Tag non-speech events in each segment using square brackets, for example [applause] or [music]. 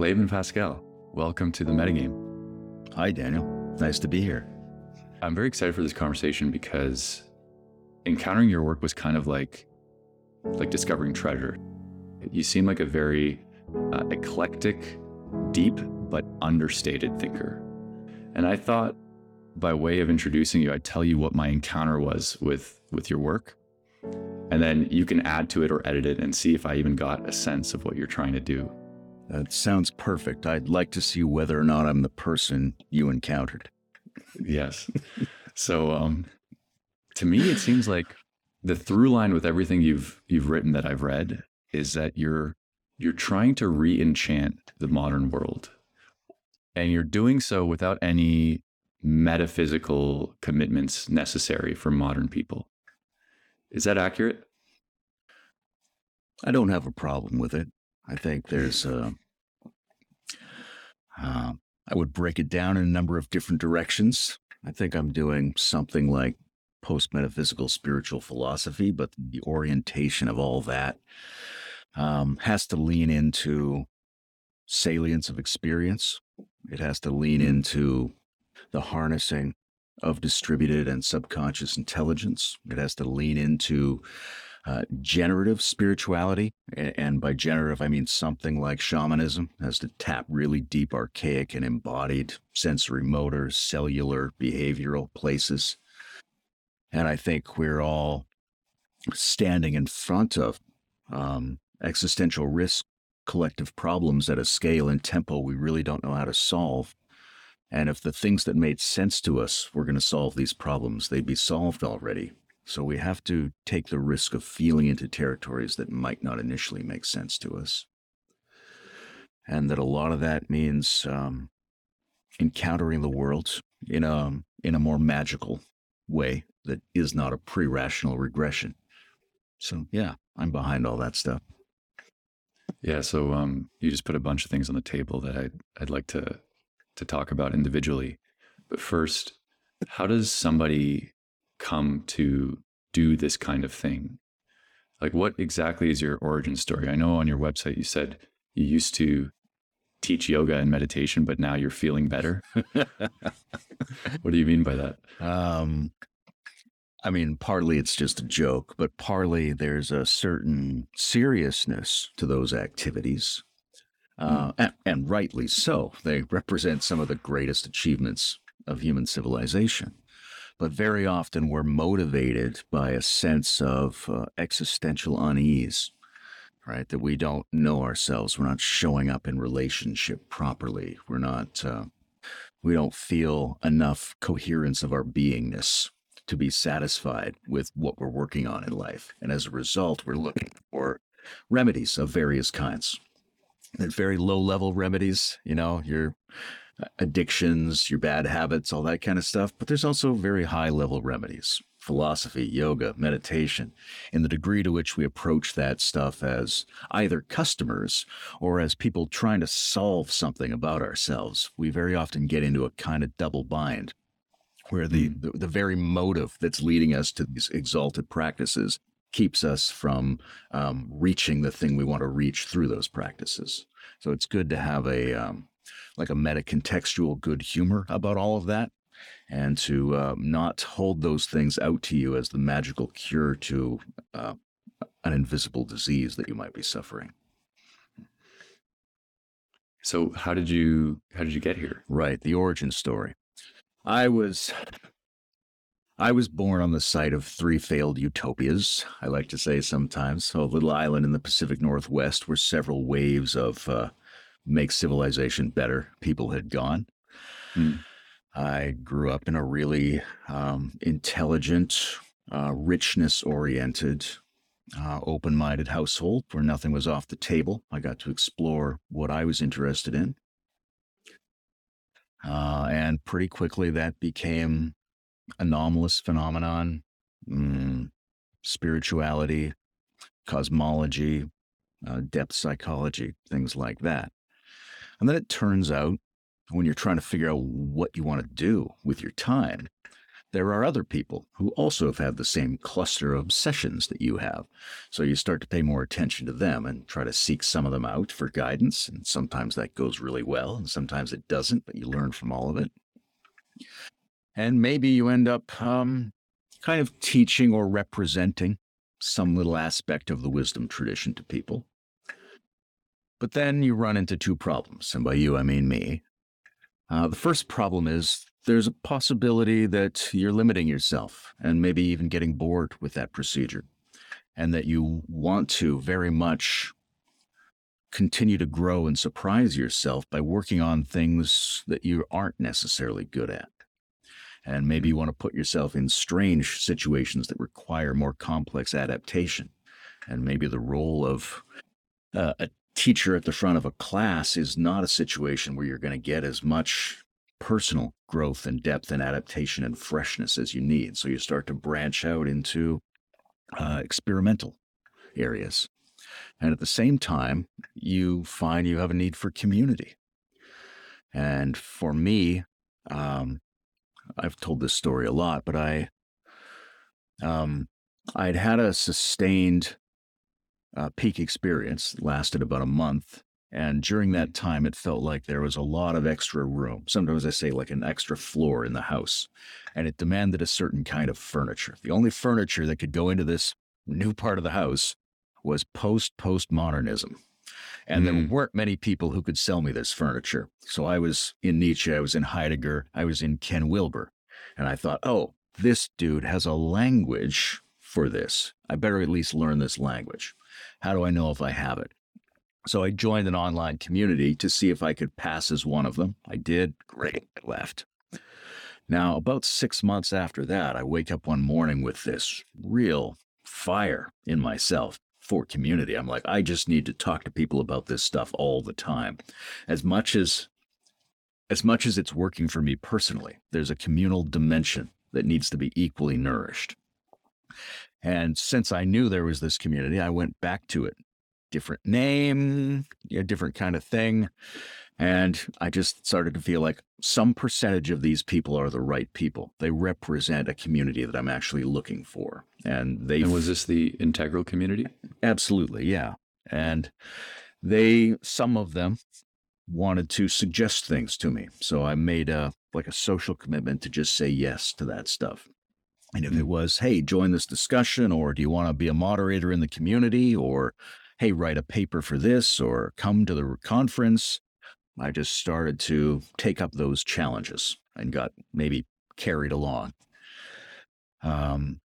Layman Pascal, welcome to the metagame. Hi, Daniel. Nice to be here. I'm very excited for this conversation because encountering your work was kind of like like discovering treasure. You seem like a very uh, eclectic, deep but understated thinker. And I thought by way of introducing you, I'd tell you what my encounter was with with your work. And then you can add to it or edit it and see if I even got a sense of what you're trying to do. That sounds perfect. I'd like to see whether or not I'm the person you encountered. Yes. [laughs] so um to me it seems like the through line with everything you've you've written that I've read is that you're you're trying to re-enchant the modern world. And you're doing so without any metaphysical commitments necessary for modern people. Is that accurate? I don't have a problem with it. I think there's uh, uh, I would break it down in a number of different directions. I think I'm doing something like post metaphysical spiritual philosophy, but the orientation of all that um, has to lean into salience of experience. It has to lean into the harnessing of distributed and subconscious intelligence. It has to lean into uh, generative spirituality. And by generative, I mean something like shamanism, has to tap really deep, archaic, and embodied sensory motor, cellular, behavioral places. And I think we're all standing in front of um, existential risk collective problems at a scale and tempo we really don't know how to solve. And if the things that made sense to us were going to solve these problems, they'd be solved already. So we have to take the risk of feeling into territories that might not initially make sense to us. And that a lot of that means um, encountering the world in a, in a more magical way that is not a pre rational regression. So, yeah, I'm behind all that stuff. Yeah, so um, you just put a bunch of things on the table that I'd, I'd like to to talk about individually. But first, how does somebody come to do this kind of thing? Like, what exactly is your origin story? I know on your website you said you used to teach yoga and meditation, but now you're feeling better. [laughs] what do you mean by that? Um, I mean, partly it's just a joke, but partly there's a certain seriousness to those activities. Uh, mm. and, and rightly so. They represent some of the greatest achievements of human civilization. But very often we're motivated by a sense of uh, existential unease, right? That we don't know ourselves. We're not showing up in relationship properly. We're not, uh, we don't feel enough coherence of our beingness to be satisfied with what we're working on in life. And as a result, we're looking for remedies of various kinds. And very low level remedies, you know, your addictions, your bad habits, all that kind of stuff. But there's also very high level remedies philosophy, yoga, meditation, in the degree to which we approach that stuff as either customers or as people trying to solve something about ourselves, we very often get into a kind of double bind where the, mm. the, the, very motive that's leading us to these exalted practices keeps us from um, reaching the thing we want to reach through those practices. So it's good to have a um, like a meta contextual good humor about all of that, and to uh, not hold those things out to you as the magical cure to uh, an invisible disease that you might be suffering. So how did you how did you get here? Right, the origin story. I was I was born on the site of three failed utopias, I like to say sometimes. So, a little island in the Pacific Northwest where several waves of uh, make civilization better people had gone. Mm. I grew up in a really um, intelligent, uh, richness oriented, uh, open minded household where nothing was off the table. I got to explore what I was interested in. Uh, and pretty quickly that became anomalous phenomenon, mm, spirituality, cosmology, uh, depth psychology, things like that. And then it turns out when you're trying to figure out what you want to do with your time, there are other people who also have had the same cluster of obsessions that you have. So you start to pay more attention to them and try to seek some of them out for guidance. And sometimes that goes really well, and sometimes it doesn't, but you learn from all of it. And maybe you end up um, kind of teaching or representing some little aspect of the wisdom tradition to people. But then you run into two problems, and by you I mean me. Uh, the first problem is there's a possibility that you're limiting yourself and maybe even getting bored with that procedure, and that you want to very much continue to grow and surprise yourself by working on things that you aren't necessarily good at. And maybe you want to put yourself in strange situations that require more complex adaptation. And maybe the role of uh, a teacher at the front of a class is not a situation where you're going to get as much personal growth and depth and adaptation and freshness as you need. So you start to branch out into uh, experimental areas. And at the same time, you find you have a need for community. And for me, um, I've told this story a lot, but I, um, I'd had a sustained uh, peak experience, lasted about a month, and during that time, it felt like there was a lot of extra room. Sometimes I say like an extra floor in the house, and it demanded a certain kind of furniture. The only furniture that could go into this new part of the house was post postmodernism. And mm. there weren't many people who could sell me this furniture. So I was in Nietzsche, I was in Heidegger, I was in Ken Wilber. And I thought, oh, this dude has a language for this. I better at least learn this language. How do I know if I have it? So I joined an online community to see if I could pass as one of them. I did. Great. [laughs] I left. Now, about six months after that, I wake up one morning with this real fire in myself for community. I'm like, I just need to talk to people about this stuff all the time. As much as as much as it's working for me personally, there's a communal dimension that needs to be equally nourished. And since I knew there was this community, I went back to it different name, a different kind of thing. And I just started to feel like some percentage of these people are the right people. They represent a community that I'm actually looking for. And they And was this the integral community? Absolutely, yeah. And they some of them wanted to suggest things to me. So I made a like a social commitment to just say yes to that stuff. And if it hmm. was, hey, join this discussion, or do you want to be a moderator in the community, or hey, write a paper for this or come to the conference. I just started to take up those challenges and got maybe carried along. Um,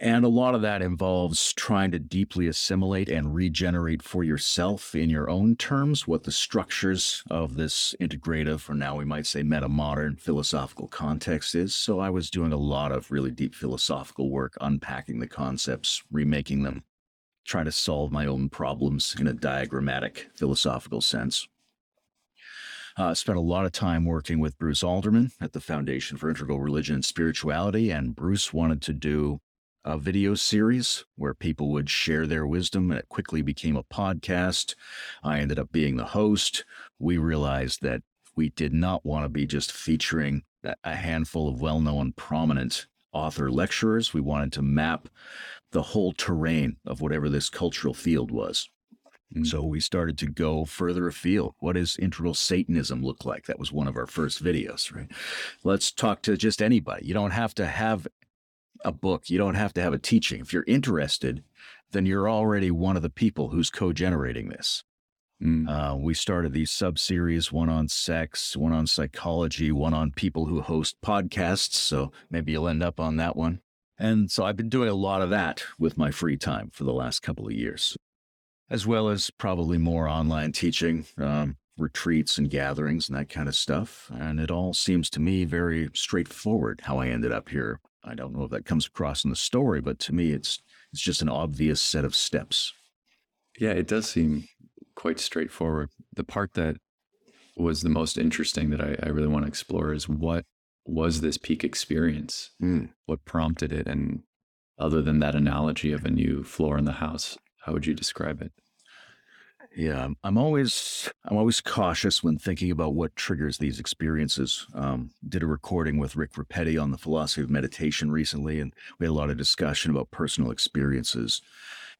and a lot of that involves trying to deeply assimilate and regenerate for yourself in your own terms what the structures of this integrative, or now we might say meta modern philosophical context is. So I was doing a lot of really deep philosophical work, unpacking the concepts, remaking them, try to solve my own problems in a diagrammatic philosophical sense. Uh, spent a lot of time working with Bruce Alderman at the Foundation for Integral Religion and Spirituality, and Bruce wanted to do a video series where people would share their wisdom, and it quickly became a podcast. I ended up being the host. We realized that we did not want to be just featuring a handful of well known, prominent author lecturers. We wanted to map the whole terrain of whatever this cultural field was. Mm. So we started to go further afield. What does integral Satanism look like? That was one of our first videos, right? Let's talk to just anybody. You don't have to have a book. You don't have to have a teaching. If you're interested, then you're already one of the people who's co-generating this. Mm. Uh, we started these sub series, one on sex, one on psychology, one on people who host podcasts. So maybe you'll end up on that one. And so I've been doing a lot of that with my free time for the last couple of years, as well as probably more online teaching, um, retreats and gatherings and that kind of stuff. And it all seems to me very straightforward how I ended up here. I don't know if that comes across in the story, but to me, it's it's just an obvious set of steps. Yeah, it does seem quite straightforward. The part that was the most interesting that I, I really want to explore is what was this peak experience? Mm. What prompted it? And other than that analogy of a new floor in the house, how would you describe it? Yeah, I'm always I'm always cautious when thinking about what triggers these experiences. Um, did a recording with Rick Repetti on the philosophy of meditation recently, and we had a lot of discussion about personal experiences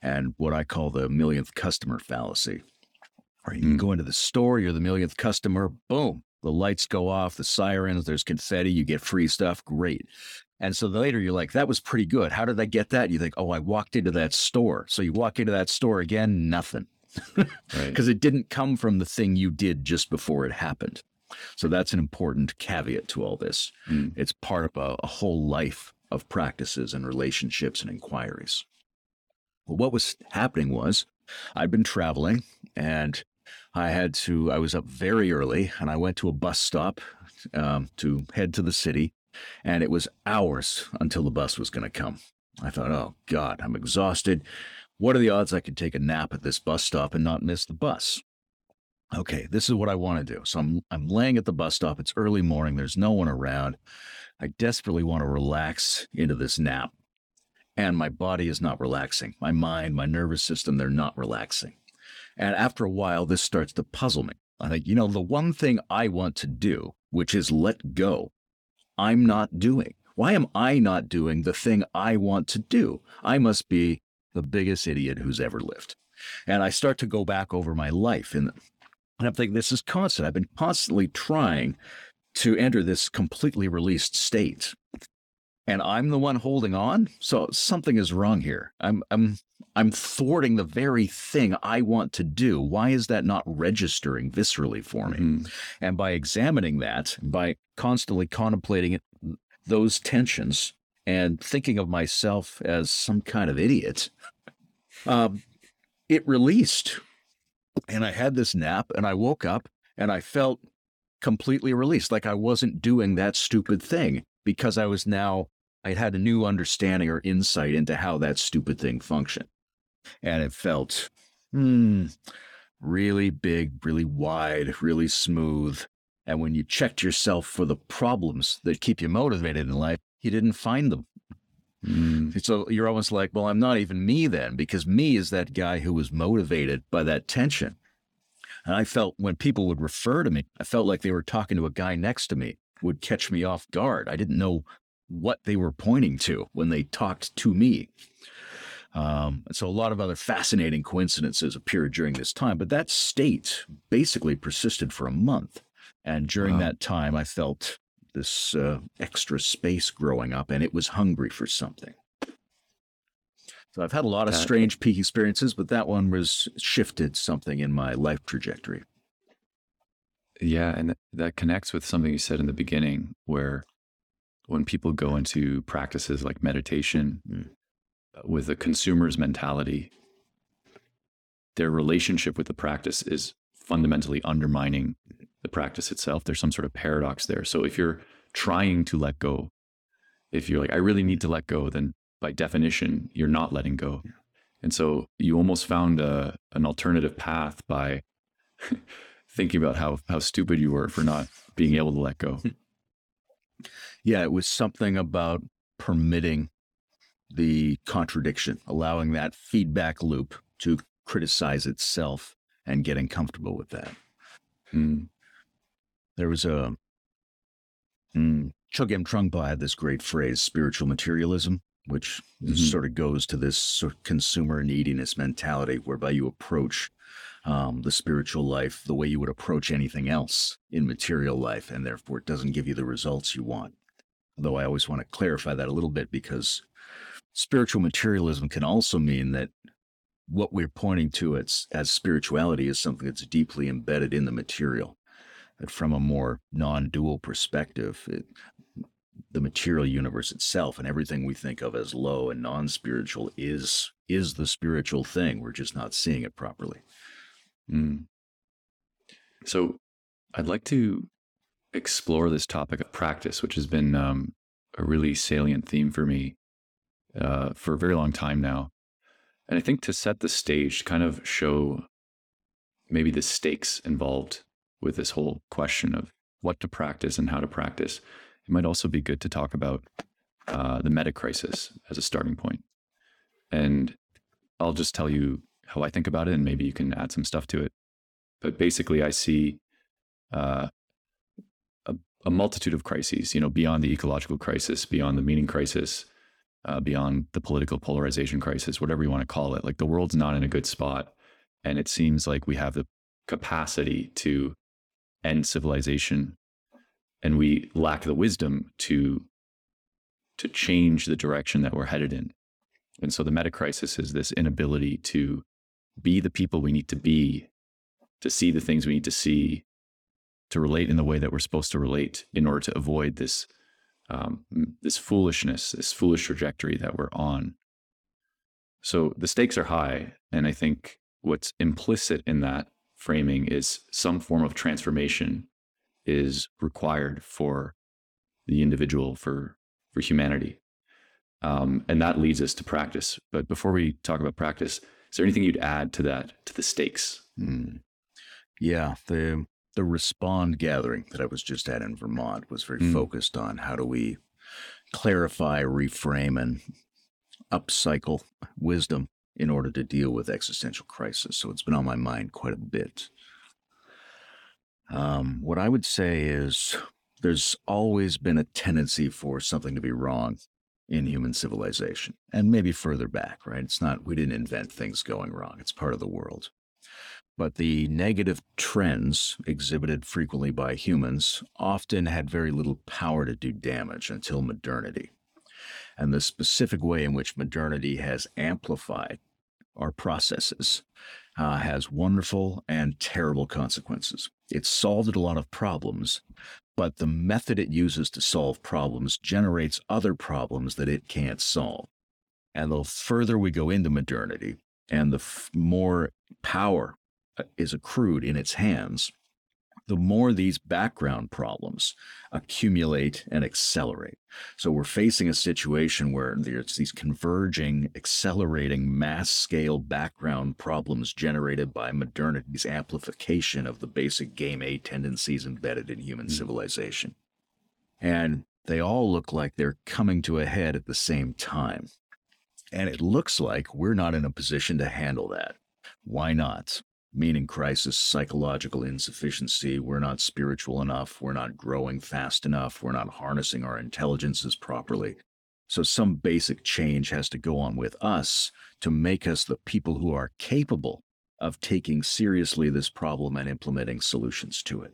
and what I call the millionth customer fallacy. Right, you Mm. go into the store, you're the millionth customer, boom, the lights go off, the sirens, there's confetti, you get free stuff, great. And so later you're like, that was pretty good. How did I get that? You think, oh, I walked into that store. So you walk into that store again, nothing Right. [laughs] because it didn't come from the thing you did just before it happened. So that's an important caveat to all this. Mm. It's part of a, a whole life of practices and relationships and inquiries. Well, what was happening was I'd been traveling and I had to, I was up very early and I went to a bus stop um, to head to the city. And it was hours until the bus was going to come. I thought, oh God, I'm exhausted. What are the odds I could take a nap at this bus stop and not miss the bus? Okay, this is what I want to do. So I'm I'm laying at the bus stop. It's early morning. There's no one around. I desperately want to relax into this nap. And my body is not relaxing. My mind, my nervous system, they're not relaxing. And after a while, this starts to puzzle me. I think, you know, the one thing I want to do, which is let go, I'm not doing. Why am I not doing the thing I want to do? I must be the biggest idiot who's ever lived. And I start to go back over my life and, and I'm thinking, this is constant. I've been constantly trying to enter this completely released state. And I'm the one holding on. So something is wrong here. I'm I'm I'm thwarting the very thing I want to do. Why is that not registering viscerally for me? Mhm. And by examining that, by constantly contemplating it, those tensions and thinking of myself as some kind of idiot, um, it released. And I had this nap and I woke up and I felt completely released, like I wasn't doing that stupid thing because I was now, I had a new understanding or insight into how that stupid thing functioned. And it felt, hmm, really big, really wide, really smooth. And when you checked yourself for the problems that keep you motivated in life, you didn't find them. Mm. So you're almost like, well, I'm not even me then, because me is that guy who was motivated by that tension. And I felt when people would refer to me, I felt like they were talking to a guy next to me, would catch me off guard. I didn't know what they were pointing to when they talked to me. Um, and so a lot of other fascinating coincidences appeared during this time, but that state basically persisted for a month. And during Wow. that time, I felt this uh, extra space growing up, and it was hungry for something. So I've had a lot of strange peak experiences, but that one was shifted something in my life trajectory. Yeah, and that connects with something you said in the beginning, where when people go into practices like meditation Mm. uh, with a consumer's mentality, their relationship with the practice is fundamentally undermining the practice itself. There's some sort of paradox there. So if you're trying to let go, if you're like, I really need to let go, then by definition, you're not letting go. And so you almost found a, an alternative path by [laughs] thinking about how, how stupid you were for not being able to let go. [laughs] Yeah, it was something about permitting the contradiction, allowing that feedback loop to criticize itself and getting comfortable with that. Mm, There was a mm, Chogyam Trungpa had this great phrase, spiritual materialism, which Mhm. sort of goes to this sort of consumer neediness mentality, whereby you approach um, the spiritual life the way you would approach anything else in material life, and therefore it doesn't give you the results you want. Though I always want to clarify that a little bit because spiritual materialism can also mean that what we're pointing to as, as spirituality is something that's deeply embedded in the material. That from a more non dual perspective, it, the material universe itself and everything we think of as low and non spiritual is, is the spiritual thing. We're just not seeing it properly. mm. So I'd like to explore this topic of practice, which has been um, a really salient theme for me uh, for a very long time now. And I think to set the stage, to kind of show maybe the stakes involved with this whole question of what to practice and how to practice, it might also be good to talk about uh, the meta crisis as a starting point. And I'll just tell you how I think about it, and maybe you can add some stuff to it. But basically, I see uh, a, a, multitude of crises. You know, beyond the ecological crisis, beyond the meaning crisis, uh, beyond the political polarization crisis, whatever you want to call it. Like the world's not in a good spot, and it seems like we have the capacity to end civilization, and we lack the wisdom to to change the direction that we're headed in. And so the meta crisis is this inability to be the people we need to be, to see the things we need to see, to relate in the way that we're supposed to relate in order to avoid this um, this foolishness, this foolish trajectory that we're on. So the stakes are high, and I think what's implicit in that framing is some form of transformation is required for the individual, for for humanity. Um, and that leads us to practice. But before we talk about practice, is there anything you'd add to that, to the stakes? Hmm. Yeah, the the respond gathering that I was just at in Vermont was very mm. focused on how do we clarify, reframe, and upcycle wisdom in order to deal with existential crisis. So it's been on my mind quite a bit. Um, what I would say is there's always been a tendency for something to be wrong in human civilization and maybe further back, right? It's not, we didn't invent things going wrong, it's part of the world. But the negative trends exhibited frequently by humans often had very little power to do damage until modernity. And the specific way in which modernity has amplified our processes uh, has wonderful and terrible consequences. It's solved a lot of problems, but the method it uses to solve problems generates other problems that it can't solve. And the further we go into modernity and the f- more power uh, is accrued in its hands, the more these background problems accumulate and accelerate. So we're facing a situation where there's these converging, accelerating, mass scale background problems generated by modernity's amplification of the basic game A tendencies embedded in human mm-hmm. civilization. And they all look like they're coming to a head at the same time. And it looks like we're not in a position to handle that. Why not? Meaning crisis, psychological insufficiency. We're not spiritual enough. We're not growing fast enough. We're not harnessing our intelligences properly. So, some basic change has to go on with us to make us the people who are capable of taking seriously this problem and implementing solutions to it.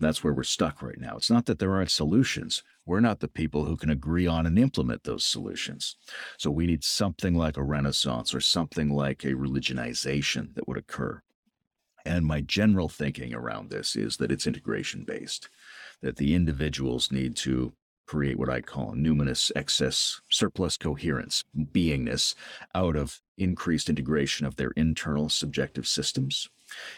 That's where we're stuck right now. It's not that there aren't solutions. We're not the people who can agree on and implement those solutions. So we need something like a renaissance or something like a religionization that would occur. And my general thinking around this is that it's integration based, that the individuals need to create what I call numinous excess surplus coherence, beingness, out of increased integration of their internal subjective systems.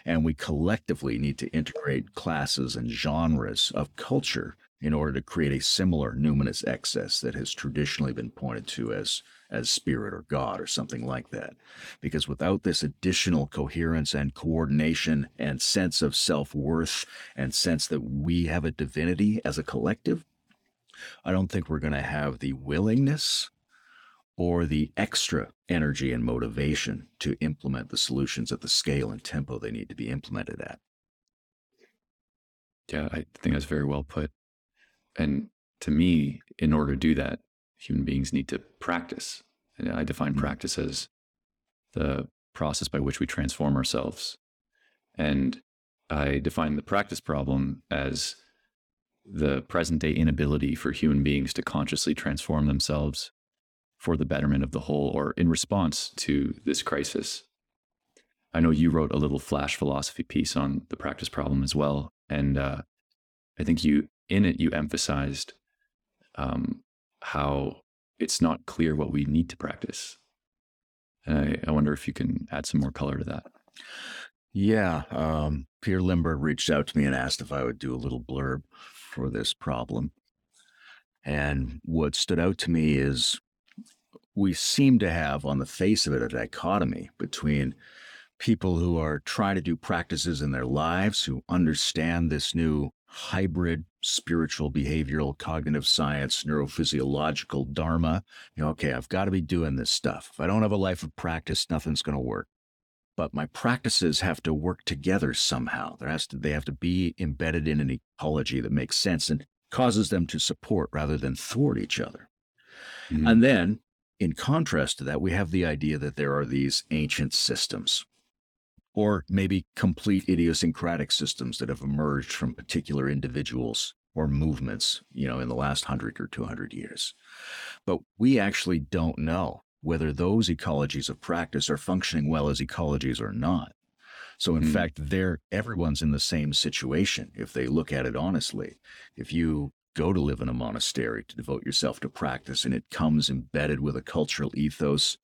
And we collectively need to integrate classes and genres of culture in order to create a similar numinous excess that has traditionally been pointed to as as spirit or God or something like that. Because without this additional coherence and coordination and sense of self worth and sense that we have a divinity as a collective, I don't think we're going to have the willingness or the extra energy and motivation to implement the solutions at the scale and tempo they need to be implemented at. Yeah, I think that's very well put. And to me, in order to do that, human beings need to practice. And I define mm-hmm. practice as the process by which we transform ourselves. And I define the practice problem as the present day inability for human beings to consciously transform themselves for the betterment of the whole or in response to this crisis. I know you wrote a little flash philosophy piece on the practice problem as well. And uh, I think you, in it, you emphasized um, how it's not clear what we need to practice. And I, I wonder if you can add some more color to that. Yeah. Um, Limber reached out to me and asked if I would do a little blurb for this problem. And what stood out to me is we seem to have, on the face of it, a dichotomy between people who are trying to do practices in their lives, who understand this new hybrid spiritual, behavioral, cognitive science, neurophysiological dharma. You know, okay, I've got to be doing this stuff. If I don't have a life of practice, nothing's going to work. but my practices have to work together somehow. There has to, they have to be embedded in an ecology that makes sense and causes them to support rather than thwart each other. Mm-hmm. And then, in contrast to that, we have the idea that there are these ancient systems, or maybe complete idiosyncratic systems that have emerged from particular individuals or movements, you know, in the last 100 or 200 years. But we actually don't know whether those ecologies of practice are functioning well as ecologies or not. So in mm. fact, they're everyone's in the same situation if they look at it honestly. If you go to live in a monastery to devote yourself to practice and it comes embedded with a cultural ethos,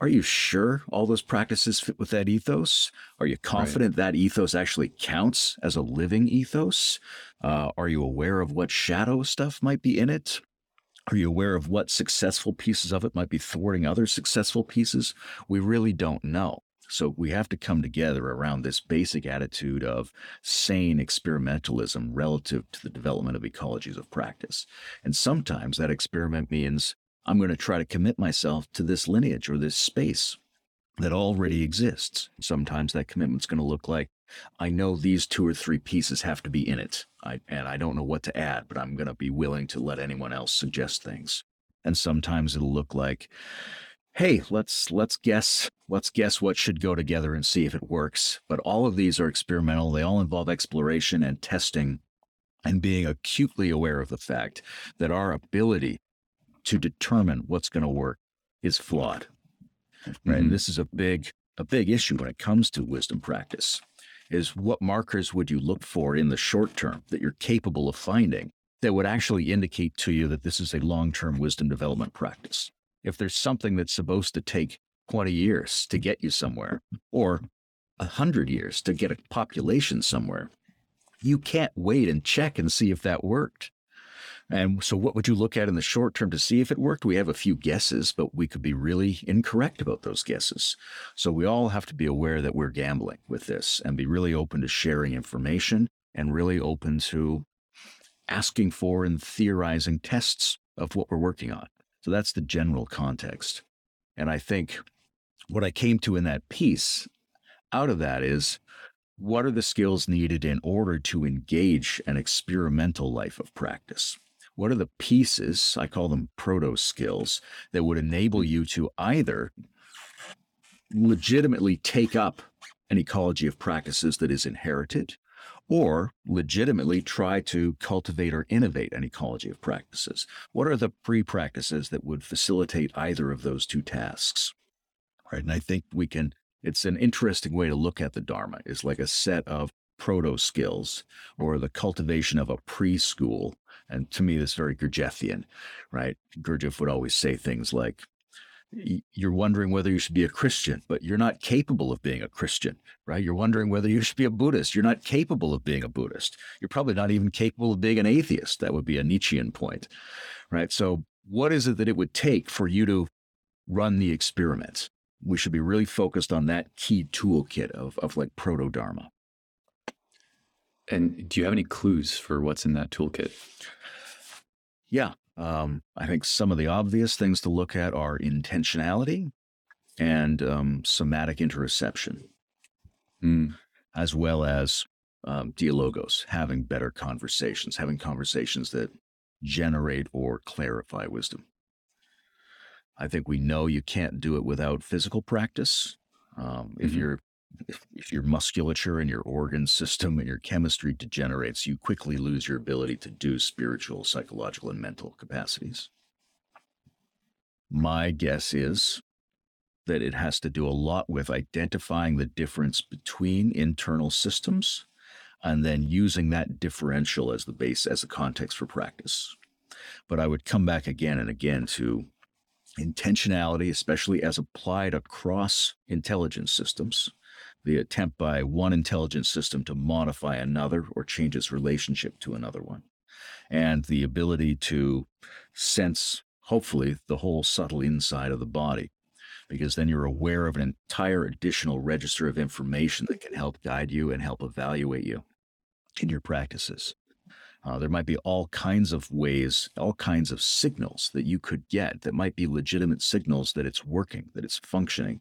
are you sure all those practices fit with that ethos? Are you confident right. that ethos actually counts as a living ethos? Uh, are you aware of what shadow stuff might be in it? Are you aware of what successful pieces of it might be thwarting other successful pieces? We really don't know. So we have to come together around this basic attitude of sane experimentalism relative to the development of ecologies of practice. And sometimes that experiment means I'm going to try to commit myself to this lineage or this space that already exists. Sometimes that commitment's going to look like I know these two or three pieces have to be in it, I, and I don't know what to add, but I'm going to be willing to let anyone else suggest things. And sometimes it'll look like, hey, let's let's guess let's guess what should go together and see if it works. But all of these are experimental. They all involve exploration and testing and being acutely aware of the fact that our ability to determine what's going to work is flawed. Right? Mm-hmm. And this is a big a big issue when it comes to wisdom practice is what markers would you look for in the short term that you're capable of finding that would actually indicate to you that this is a long-term wisdom development practice if there's something that's supposed to take 20 years to get you somewhere or 100 years to get a population somewhere you can't wait and check and see if that worked and so, what would you look at in the short term to see if it worked? We have a few guesses, but we could be really incorrect about those guesses. So, we all have to be aware that we're gambling with this and be really open to sharing information and really open to asking for and theorizing tests of what we're working on. So, that's the general context. And I think what I came to in that piece out of that is what are the skills needed in order to engage an experimental life of practice? What are the pieces, I call them proto skills, that would enable you to either legitimately take up an ecology of practices that is inherited or legitimately try to cultivate or innovate an ecology of practices? What are the pre practices that would facilitate either of those two tasks? Right. And I think we can, it's an interesting way to look at the Dharma, is like a set of proto skills or the cultivation of a preschool and to me, this very Gurdjieffian, right? Gurdjieff would always say things like, you're wondering whether you should be a Christian, but you're not capable of being a Christian, right? You're wondering whether you should be a Buddhist. You're not capable of being a Buddhist. You're probably not even capable of being an atheist. That would be a Nietzschean point, right? So, what is it that it would take for you to run the experiment? We should be really focused on that key toolkit of, of like proto Dharma. And do you have any clues for what's in that toolkit? Yeah. Um, I think some of the obvious things to look at are intentionality and um, somatic interoception, mm. as well as um, dialogos, having better conversations, having conversations that generate or clarify wisdom. I think we know you can't do it without physical practice. Um, if mm-hmm. you're if your musculature and your organ system and your chemistry degenerates, you quickly lose your ability to do spiritual, psychological, and mental capacities. My guess is that it has to do a lot with identifying the difference between internal systems and then using that differential as the base, as a context for practice. But I would come back again and again to intentionality, especially as applied across intelligence systems the attempt by one intelligence system to modify another or change its relationship to another one, and the ability to sense, hopefully, the whole subtle inside of the body, because then you're aware of an entire additional register of information that can help guide you and help evaluate you in your practices. Uh, there might be all kinds of ways, all kinds of signals that you could get that might be legitimate signals that it's working, that it's functioning,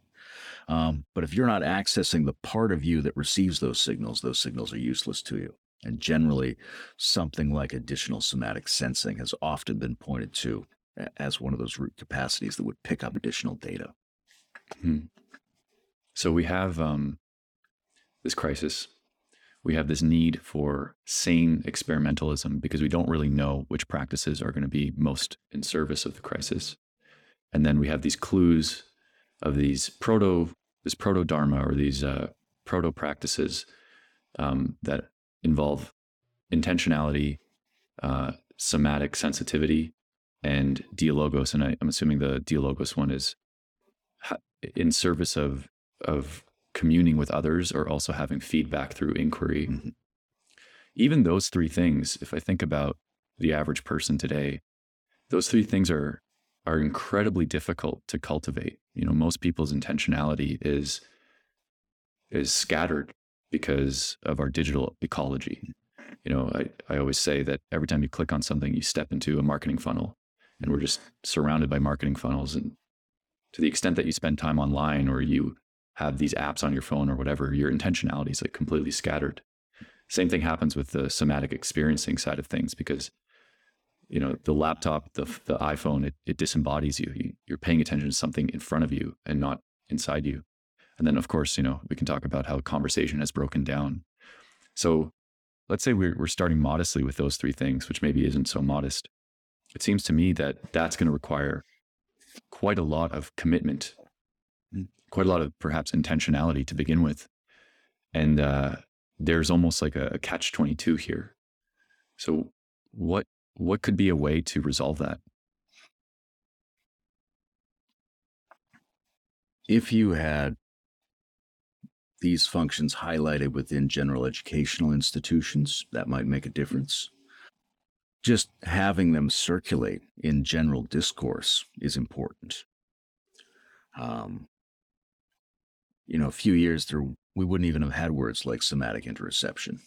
Um, but if you're not accessing the part of you that receives those signals, those signals are useless to you. And generally, something like additional somatic sensing has often been pointed to as one of those root capacities that would pick up additional data. Hmm. So we have um, this crisis. We have this need for sane experimentalism because we don't really know which practices are going to be most in service of the crisis. And then we have these clues of these proto, this proto dharma or these uh, proto practices um, that involve intentionality, uh, somatic sensitivity, and dialogos. And I, am assuming the dialogos one is in service of of communing with others or also having feedback through inquiry. Mm-hmm. Even those three things, if I think about the average person today, those three things are are incredibly difficult to cultivate. You know, most people's intentionality is is scattered because of our digital ecology. You know, I, I always say that every time you click on something, you step into a marketing funnel and we're just surrounded by marketing funnels. And to the extent that you spend time online or you have these apps on your phone or whatever, your intentionality is like completely scattered. Same thing happens with the somatic experiencing side of things because you know the laptop, the the iPhone, it, it disembodies you. you. You're paying attention to something in front of you and not inside you. And then, of course, you know we can talk about how conversation has broken down. So let's say we're we're starting modestly with those three things, which maybe isn't so modest it seems to me that that's going to require quite a lot of commitment, mm. quite a lot of perhaps intentionality to begin with. And uh, there's almost like a, a catch 22 here. So, what what could be a way to resolve that? If you had these functions highlighted within general educational institutions, that might make a difference just having them circulate in general discourse is important. Um, you know, a few years through, we wouldn't even have had words like somatic interoception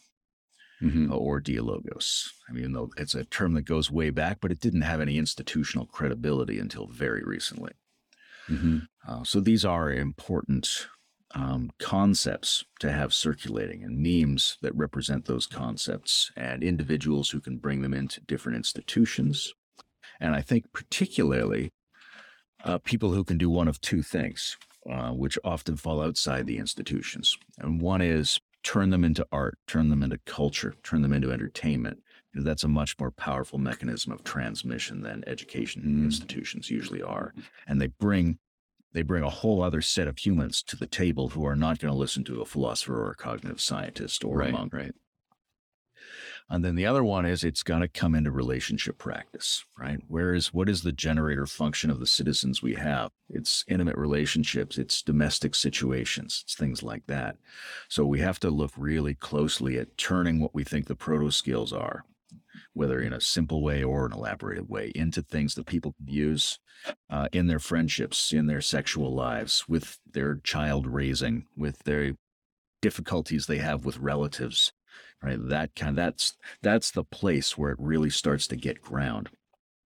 mm-hmm. or dialogos. I mean, though it's a term that goes way back, but it didn't have any institutional credibility until very recently. Mm-hmm. Uh, so these are important um, concepts to have circulating and memes that represent those concepts and individuals who can bring them into different institutions. And I think particularly uh, people who can do one of two things, uh, which often fall outside the institutions. And one is turn them into art, turn them into culture, turn them into entertainment. That's a much more powerful mechanism of transmission than education mm. institutions usually are. And they bring they bring a whole other set of humans to the table who are not going to listen to a philosopher or a cognitive scientist or right, a monk. Right. And then the other one is it's got to come into relationship practice, right? Where is what is the generator function of the citizens we have? It's intimate relationships, it's domestic situations, it's things like that. So we have to look really closely at turning what we think the proto skills are whether in a simple way or an elaborated way, into things that people can use uh, in their friendships, in their sexual lives, with their child raising, with their difficulties they have with relatives. Right, that kind that's that's the place where it really starts to get ground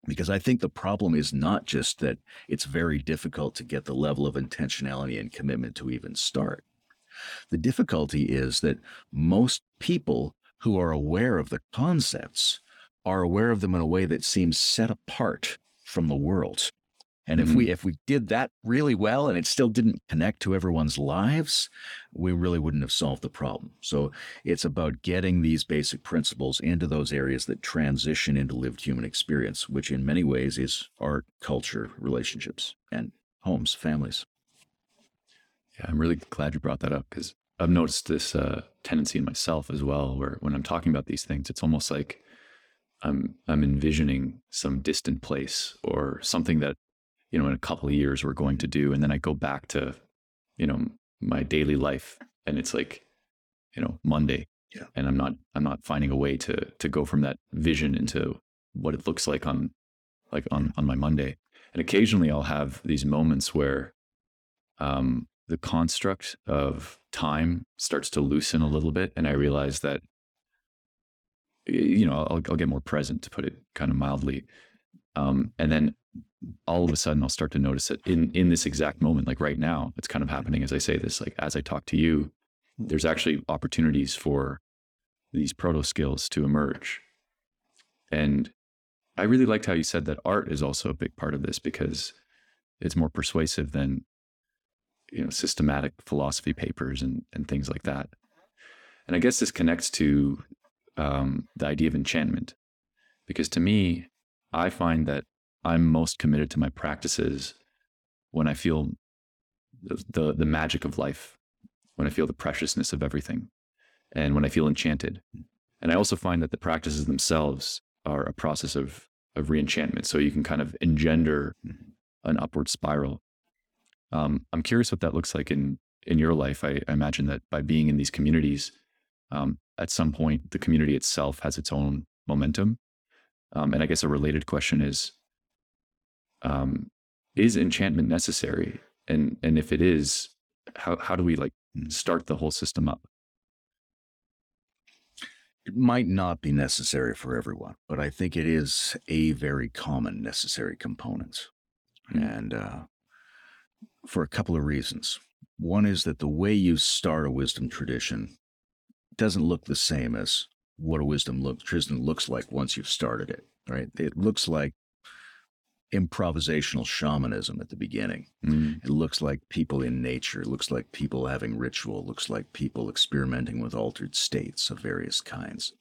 because I think the problem is not just that it's very difficult to get the level of intentionality and commitment to even start. The difficulty is that most people who are aware of the concepts are aware of them in a way that seems set apart from the world. And mm-hmm. if we mm-hmm. if we did that really well and it still didn't connect to everyone's lives, we really wouldn't have solved the problem. So it's about getting these basic principles into those areas that transition into lived human experience, which in many ways is art, culture, relationships, and homes, families. Yeah, I'm really glad you brought that up because I've noticed this uh, tendency in myself as well, where when I'm talking about these things, it's almost like I'm I'm envisioning some distant place or something that you know in a couple of years we're going to do, and then I go back to you know my daily life, and it's like you know Monday, yeah. and I'm not I'm not finding a way to to go from that vision into what it looks like on like on on my Monday, and occasionally I'll have these moments where um, the construct of time starts to loosen a little bit, and I realize that you know, I'll, I'll get more present to put it kind of mildly. Um, and then all of a sudden I'll start to notice it in in this exact moment, like right now, it's kind of happening as I say this. Like as I talk to you, there's actually opportunities for these proto skills to emerge. And I really liked how you said that art is also a big part of this because it's more persuasive than you know systematic philosophy papers and and things like that. And I guess this connects to um, the idea of enchantment, because to me, I find that I'm most committed to my practices when I feel the, the, the magic of life, when I feel the preciousness of everything, and when I feel enchanted. And I also find that the practices themselves are a process of of reenchantment. So you can kind of engender an upward spiral. Um, I'm curious what that looks like in in your life. I, I imagine that by being in these communities, um, at some point the community itself has its own momentum. Um, and I guess a related question is: um, Is enchantment necessary? And and if it is, how how do we like start the whole system up? It might not be necessary for everyone, but I think it is a very common necessary component. Mm-hmm. And uh, for a couple of reasons. One is that the way you start a wisdom tradition doesn't look the same as what a wisdom look, tradition looks like once you've started it, right? It looks like improvisational shamanism at the beginning. Mm. It looks like people in nature. It looks like people having ritual. It looks like people experimenting with altered states of various kinds.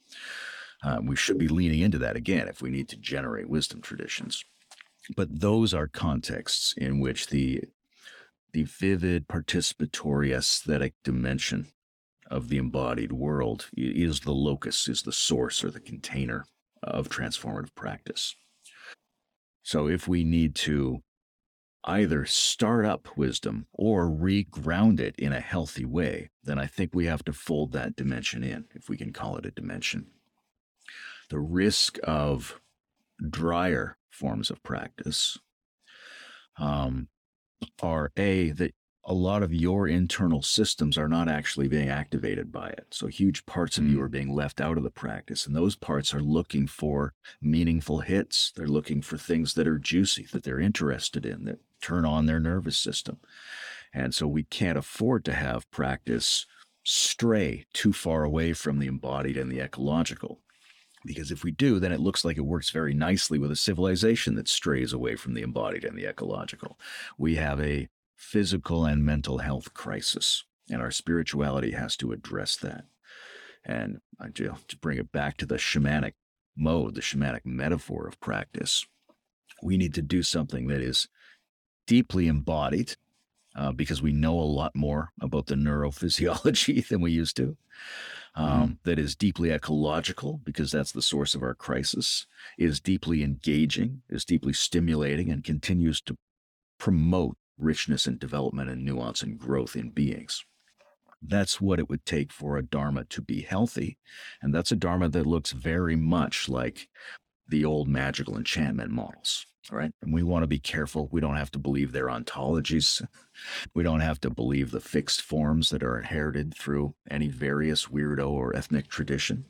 Uh, we should be leaning into that again if we need to generate wisdom traditions. But those are contexts in which the the vivid participatory aesthetic dimension of the embodied world is the locus, is the source or the container of transformative practice. So if we need to either start up wisdom or reground it in a healthy way, then I think we have to fold that dimension in, if we can call it a dimension. The risk of drier forms of practice um, are A, that a lot of your internal systems are not actually being activated by it. So huge parts of mm. you are being left out of the practice. And those parts are looking for meaningful hits. They're looking for things that are juicy, that they're interested in, that turn on their nervous system. And so we can't afford to have practice stray too far away from the embodied and the ecological. Because if we do, then it looks like it works very nicely with a civilization that strays away from the embodied and the ecological. We have a physical and mental health crisis, and our spirituality has to address that. And to bring it back to the shamanic mode, the shamanic metaphor of practice, we need to do something that is deeply embodied uh, because we know a lot more about the neurophysiology [laughs] than we used to. Um, mm-hmm. That is deeply ecological because that's the source of our crisis, is deeply engaging, is deeply stimulating, and continues to promote richness and development and nuance and growth in beings. That's what it would take for a Dharma to be healthy. And that's a Dharma that looks very much like the old magical enchantment models. Right. And we want to be careful. We don't have to believe their ontologies. We don't have to believe the fixed forms that are inherited through any various weirdo or ethnic tradition.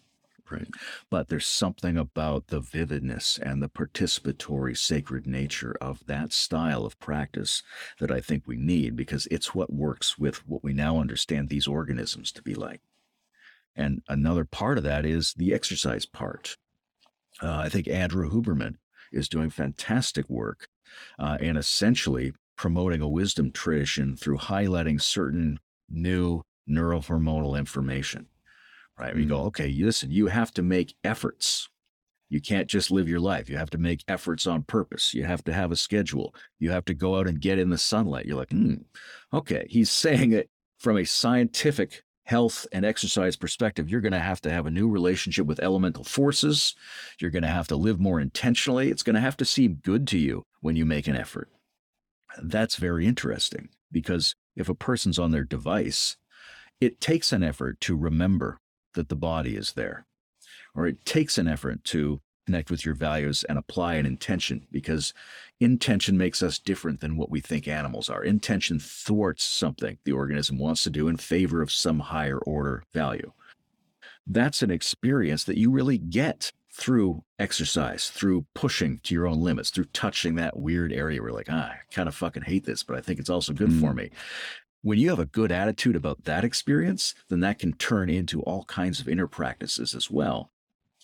Right. But there's something about the vividness and the participatory sacred nature of that style of practice that I think we need because it's what works with what we now understand these organisms to be like. And another part of that is the exercise part. Uh, I think Andrew Huberman is doing fantastic work uh, and essentially promoting a wisdom tradition through highlighting certain new neurohormonal information right? Mm-hmm. We go, okay, listen, you have to make efforts. You can't just live your life. You have to make efforts on purpose. You have to have a schedule. You have to go out and get in the sunlight. You're like, hmm, okay. He's [laughs] saying it from a scientific health and exercise perspective. You're going to have to have a new relationship with elemental forces. You're going to have to live more intentionally. It's going to have to seem good to you when you make an effort. That's very interesting because if a person's on their device, it takes an effort to remember that the body is there. Or it takes an effort to connect with your values and apply an intention because intention makes us different than what we think animals are. Intention thwarts something the organism wants to do in favor of some higher order value. That's an experience that you really get through exercise, through pushing to your own limits, through touching that weird area where you're like, ah, I kind of fucking hate this, but I think it's also good mm. for me. When you have a good attitude about that experience, then that can turn into all kinds of inner practices as well.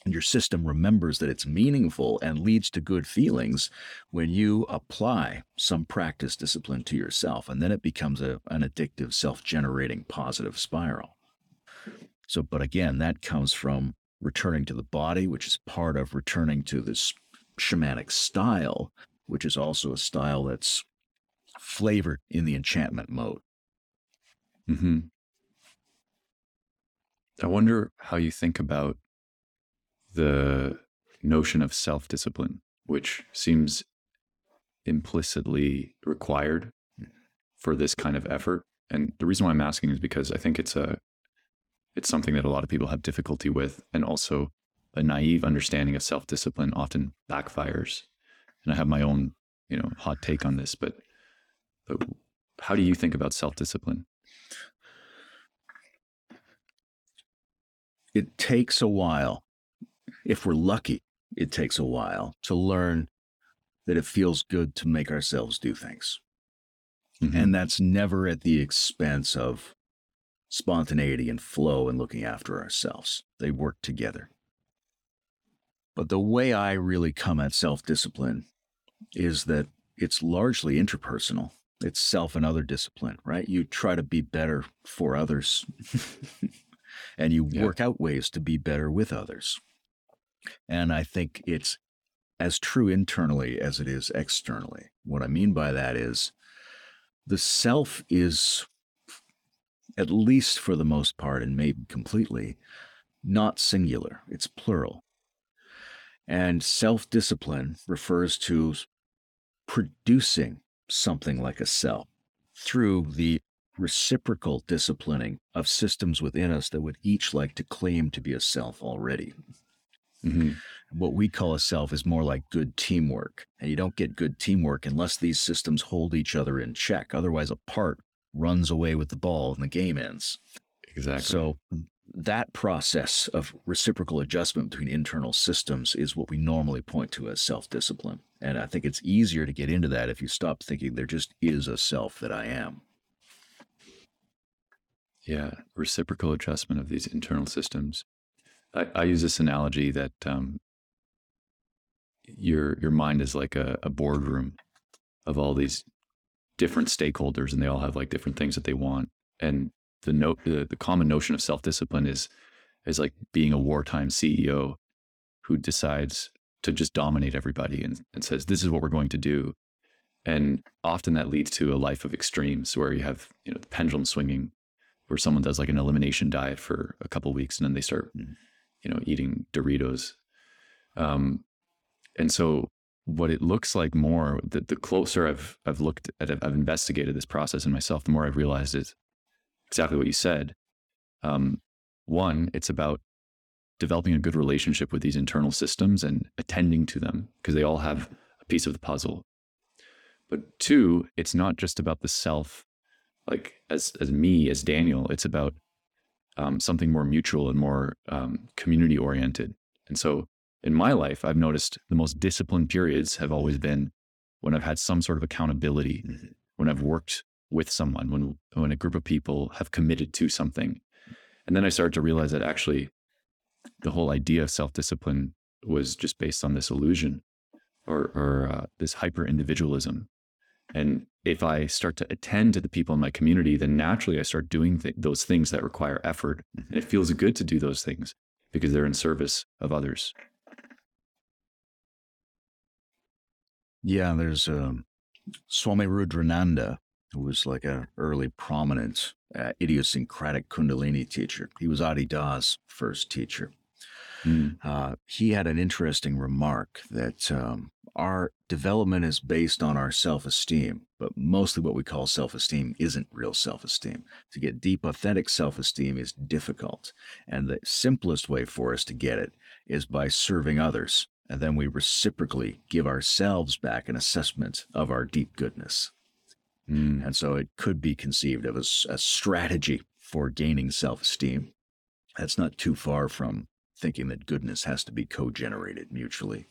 And your system remembers that it's meaningful and leads to good feelings when you apply some practice discipline to yourself. And then it becomes a, an addictive, self generating positive spiral. So, but again, that comes from returning to the body, which is part of returning to this shamanic style, which is also a style that's flavored in the enchantment mode. Hmm. I wonder how you think about the notion of self discipline, which seems implicitly required for this kind of effort. And the reason why I'm asking is because I think it's a it's something that a lot of people have difficulty with, and also a naive understanding of self discipline often backfires. And I have my own, you know, hot take on this, but, how do you think about self It takes a while. If we're lucky, it takes a while to learn that it feels good to make ourselves do things. Mm-hmm. And that's never at the expense of spontaneity and flow and looking after ourselves. They work together. But the way I really come at self discipline is that it's largely interpersonal. It's self and other discipline, right? You try to be better for others [laughs] and you yeah. work out ways to be better with others. And I think it's as true internally as it is externally. What I mean by that is the self is at least for the most part, and maybe completely, not singular, it's plural. And self discipline refers to producing something like a self through the reciprocal disciplining of systems within us that would each like to claim to be a self already. Mm-hmm. What we call a self is more like good teamwork. And you don't get good teamwork unless these systems hold each other in check. Otherwise, a part runs away with the ball and the game ends. Exactly. So that process of reciprocal adjustment between internal systems is what we normally point to as self discipline. And I think it's easier to get into that if you stop thinking there just is a self that I am. Yeah, reciprocal adjustment of these internal systems. I, I use this analogy that um, your your mind is like a, a boardroom of all these different stakeholders and they all have like different things that they want. And the note, the, the common notion of self discipline is, is like being a wartime CEO who decides to just dominate everybody and, and says, this is what we're going to do. And often that leads to a life of extremes where you have, you know, the pendulum swinging where someone does like an elimination diet for a couple weeks and then they start, mm. you know, eating Doritos. Um, and so what it looks like more, the, the closer I've I've looked at I've investigated this process in myself, the more I've realized is exactly what you said. Um, one, it's about developing a good relationship with these internal systems and attending to them because they all have a piece of the puzzle. But two, it's not just about the self, like as as me as Daniel. It's about um, something more mutual and more um, community oriented. And so in my life, I've noticed the most disciplined periods have always been when I've had some sort of accountability, mm-hmm. when I've worked with someone, when when a group of people have committed to something. And then I started to realize that actually the whole idea of self-discipline was just based on this illusion or, or uh, this hyper individualism. And if I start to attend to the people in my community, then naturally I start doing th- those things that require effort. Mm-hmm. And it feels good to do those things because they're in service of others. Yeah, there's um, Swami Rudrananda, who was like an early prominent uh, idiosyncratic Kundalini teacher. He was Adi Da's first teacher. Mm. Uh, he had an interesting remark that um, our development is based on our self esteem, but mostly what we call self esteem isn't real self esteem. To get deep, authentic self esteem is difficult. And the simplest way for us to get it is by serving others and then we reciprocally give ourselves back an assessment of our deep goodness. Mm. And so it could be conceived of as a strategy for gaining self esteem. That's not too far from thinking that goodness has to be co generated mutually.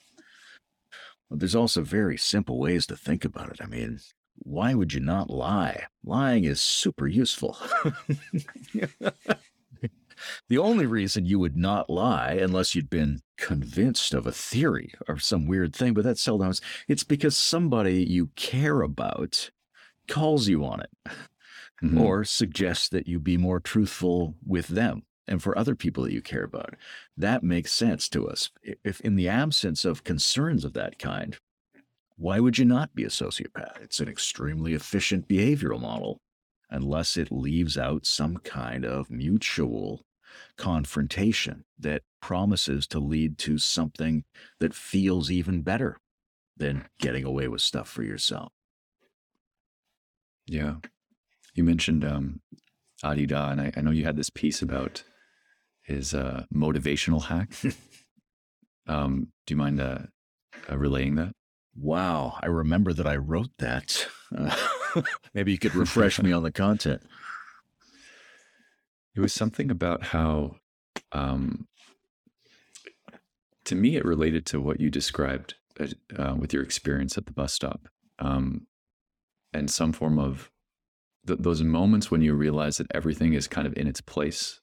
But there's also very simple ways to think about it. I mean, why would you not lie? Lying is super useful. [laughs] the only reason you would not lie, unless you'd been convinced of a theory or some weird thing, but that's seldom, it's because somebody you care about calls you on it mm-hmm. or suggests that you be more truthful with them and for other people that you care about. That makes sense to us. If in the absence of concerns of that kind, why would you not be a sociopath? It's an extremely efficient behavioral model unless it leaves out some kind of mutual confrontation that promises to lead to something that feels even better than getting away with stuff for yourself. Yeah. You mentioned um, Adi Da, and I, I know you had this piece about his uh, motivational hack. [laughs] um, do you mind uh, uh, relaying that? Wow, I remember that I wrote that. Uh, [laughs] maybe you could refresh me on the content. It was something about how, um, to me, it related to what you described uh, uh with your experience at the bus stop, um, and some form of th- those moments when you realize that everything is kind of in its place,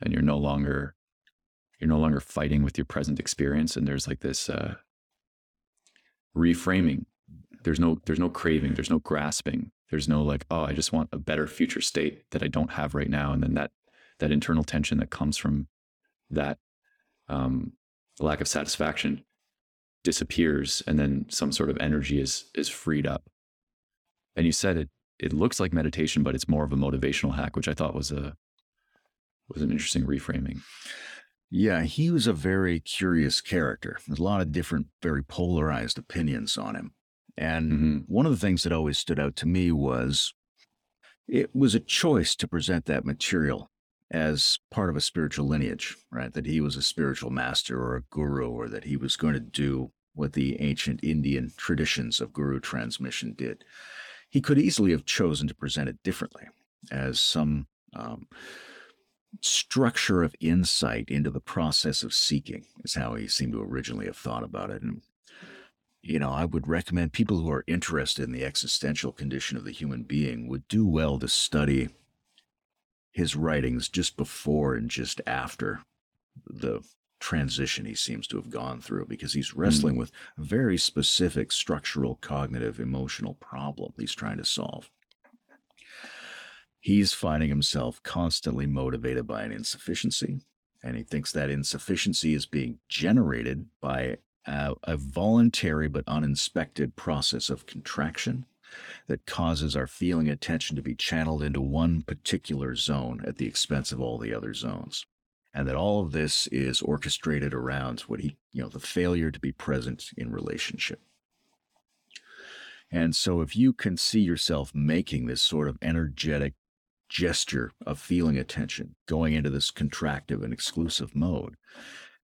and you're no longer you're no longer fighting with your present experience, and there's like this uh, reframing. There's no there's no craving. There's no grasping. There's no like, oh, I just want a better future state that I don't have right now, and then that that internal tension that comes from that um, lack of satisfaction disappears, and then some sort of energy is is freed up. And you said it it looks like meditation, but it's more of a motivational hack, which I thought was a was an interesting reframing. Yeah, he was a very curious character. There's a lot of different, very polarized opinions on him. And mm-hmm. one of the things that always stood out to me was it was a choice to present that material as part of a spiritual lineage, right? That he was a spiritual master or a guru, or that he was going to do what the ancient Indian traditions of guru transmission did. He could easily have chosen to present it differently as some um, structure of insight into the process of seeking is how he seemed to originally have thought about it. And, you know, I would recommend people who are interested in the existential condition of the human being would do well to study his writings just before and just after the transition he seems to have gone through because he's wrestling mm. with a very specific structural cognitive emotional problem he's trying to solve he's finding himself constantly motivated by an insufficiency. And he thinks that insufficiency is being generated by a, a, voluntary but uninspected process of contraction that causes our feeling attention to be channeled into one particular zone at the expense of all the other zones. And that all of this is orchestrated around what he, you know, the failure to be present in relationship. And so if you can see yourself making this sort of energetic gesture of feeling attention, going into this contractive and exclusive mode,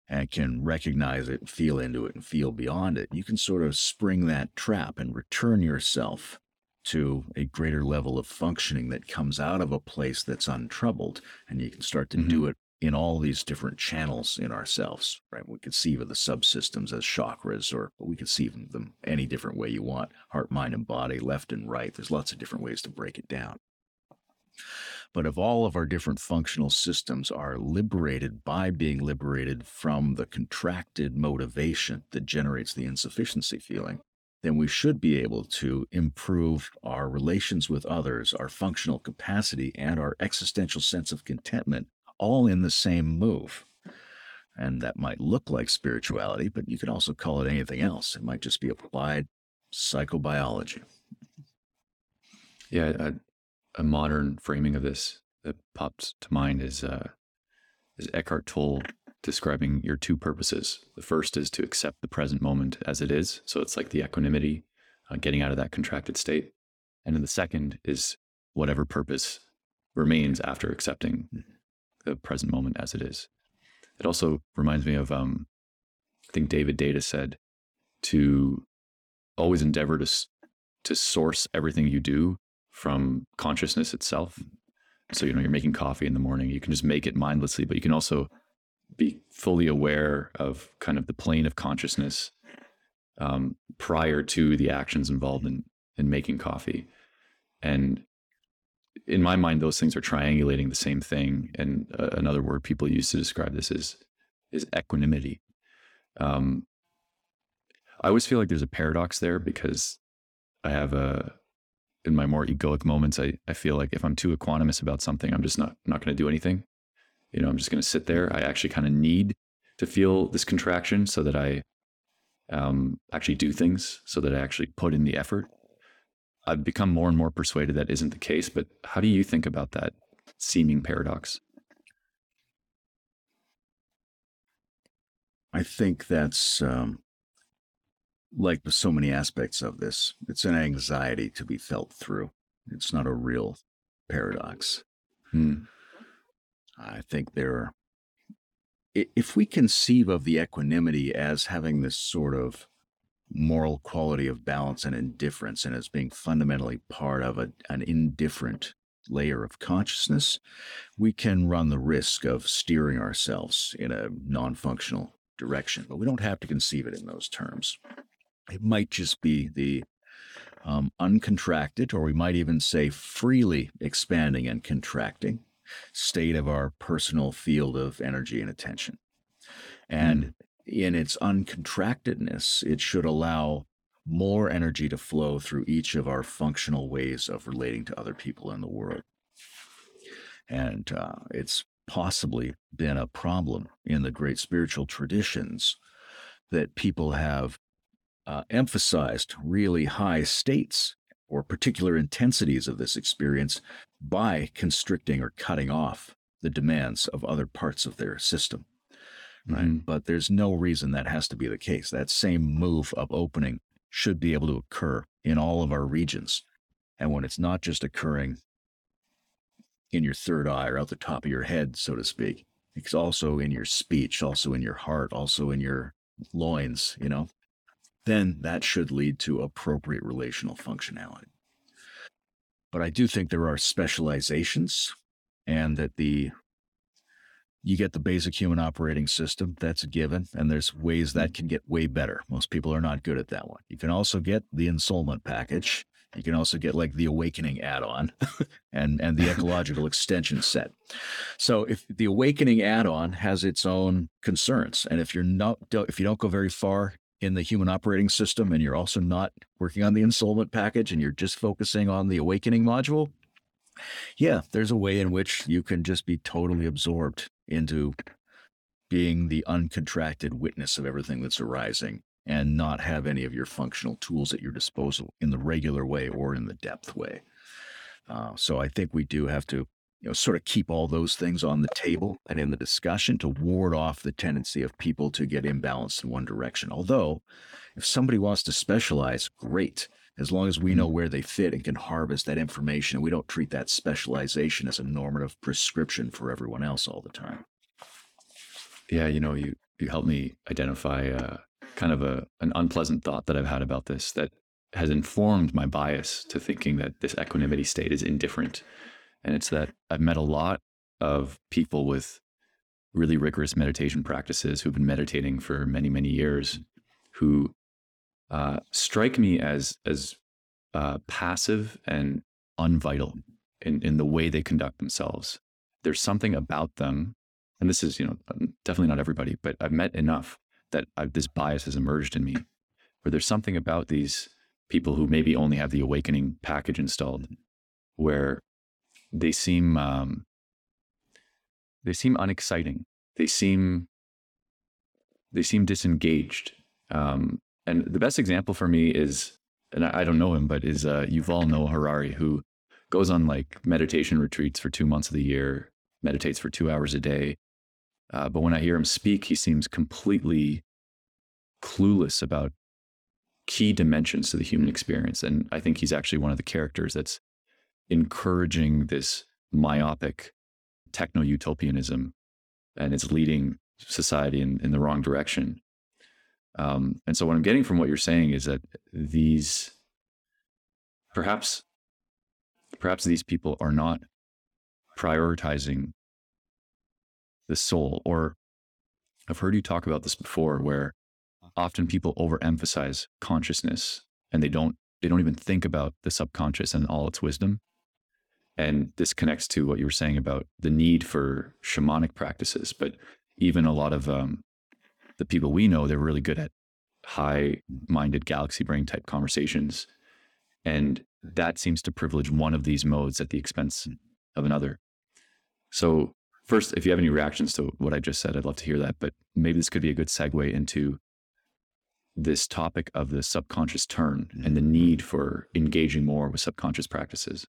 and can recognize it, feel into it, and feel beyond it, you can sort of spring that trap and return yourself to a greater level of functioning that comes out of a place that's untroubled. And you can start to mm-hmm. do it in all these different channels in ourselves, right? We conceive of the subsystems as chakras, or we conceive of them any different way you want heart, mind, and body, left and right. There's lots of different ways to break it down. But if all of our different functional systems are liberated by being liberated from the contracted motivation that generates the insufficiency feeling, then we should be able to improve our relations with others, our functional capacity, and our existential sense of contentment all in the same move. And that might look like spirituality, but you could also call it anything else. It might just be applied psychobiology. Yeah, a modern framing of this that pops to mind is uh, is Eckhart Tolle describing your two purposes. The first is to accept the present moment as it is, so it's like the equanimity, uh, getting out of that contracted state, and then the second is whatever purpose remains after accepting the present moment as it is. It also reminds me of um, I think David Deida said to always endeavor to to source everything you do from consciousness itself. So, you know, you're making coffee in the morning, you can just make it mindlessly, but you can also be fully aware of kind of the plane of consciousness um, prior to the actions involved in in making coffee, and in my mind, those things are triangulating the same thing. And uh, another word people use to describe this is is equanimity. Um, I always feel like there's a paradox there because I have a in my more egoic moments, I, I feel like if I'm too equanimous about something, I'm just not not going to do anything. You know, I'm just going to sit there. I actually kind of need to feel this contraction so that I um, actually do things, so that I actually put in the effort. I've become more and more persuaded that isn't the case. But how do you think about that seeming paradox? I think that's um, like so many aspects of this, it's an anxiety to be felt through. It's not a real paradox. Hmm. I think there are, if we conceive of the equanimity as having this sort of moral quality of balance and indifference and as being fundamentally part of a, an indifferent layer of consciousness, we can run the risk of steering ourselves in a non functional direction. But we don't have to conceive it in those terms. It might just be the um, uncontracted, or we might even say freely expanding and contracting state of our personal field of energy and attention. And mm. in its uncontractedness, it should allow more energy to flow through each of our functional ways of relating to other people in the world. And uh, it's possibly been a problem in the great spiritual traditions that people have uh, emphasized really high states or particular intensities of this experience by constricting or cutting off the demands of other parts of their system. Right. Mm-hmm. But there's no reason that has to be the case. That same move of opening should be able to occur in all of our regions. And when it's not just occurring in your third eye or out the top of your head, so to speak, it's also in your speech, also in your heart, also in your loins, you know, then that should lead to appropriate relational functionality. But I do think there are specializations and that the you get the basic human operating system that's a given and there's ways that can get way better. Most people are not good at that one. You can also get the ensoulment package. You can also get like the awakening add-on [laughs] and and the [laughs] ecological extension set. So if the awakening add-on has its own concerns and if you're not if you don't go very far in the human operating system and you're also not working on the ensoulment package and you're just focusing on the awakening module, yeah, there's a way in which you can just be totally absorbed into being the uncontracted witness of everything that's arising and not have any of your functional tools at your disposal in the regular way or in the depth way. Uh, so I think we do have to you know, sort of keep all those things on the table and in the discussion to ward off the tendency of people to get imbalanced in one direction. Although, if somebody wants to specialize, great, as long as we know mm-hmm. where they fit and can harvest that information. We don't treat that specialization as a normative prescription for everyone else all the time. Yeah, you know, you you helped me identify uh, kind of a an unpleasant thought that I've had about this that has informed my bias to thinking that this equanimity state is indifferent and it's that I've met a lot of people with really rigorous meditation practices who've been meditating for many, many years who uh, strike me as, as uh, passive and unvital in, in the way they conduct themselves. There's something about them, and this is, you know, definitely not everybody, but I've met enough that I've, this bias has emerged in me where there's something about these people who maybe only have the awakening package installed where they seem um, they seem unexciting. They seem they seem disengaged. Um, and the best example for me is, and I, I don't know him, but is uh, Yuval Noah Harari, who goes on like meditation retreats for two months of the year, meditates for two hours a day. Uh, but when I hear him speak, he seems completely clueless about key dimensions to the human experience. And I think he's actually one of the characters that's encouraging this myopic techno utopianism and it's leading society in, in the wrong direction. Um, and so, what I'm getting from what you're saying is that these perhaps perhaps these people are not prioritizing the soul or I've heard you talk about this before where often people overemphasize consciousness and they don't they don't even think about the subconscious and all its wisdom. And this connects to what you were saying about the need for shamanic practices. But even a lot of um, the people we know, they're really good at high minded galaxy brain type conversations. And that seems to privilege one of these modes at the expense of another. So, first, if you have any reactions to what I just said, I'd love to hear that. But maybe this could be a good segue into this topic of the subconscious turn and the need for engaging more with subconscious practices.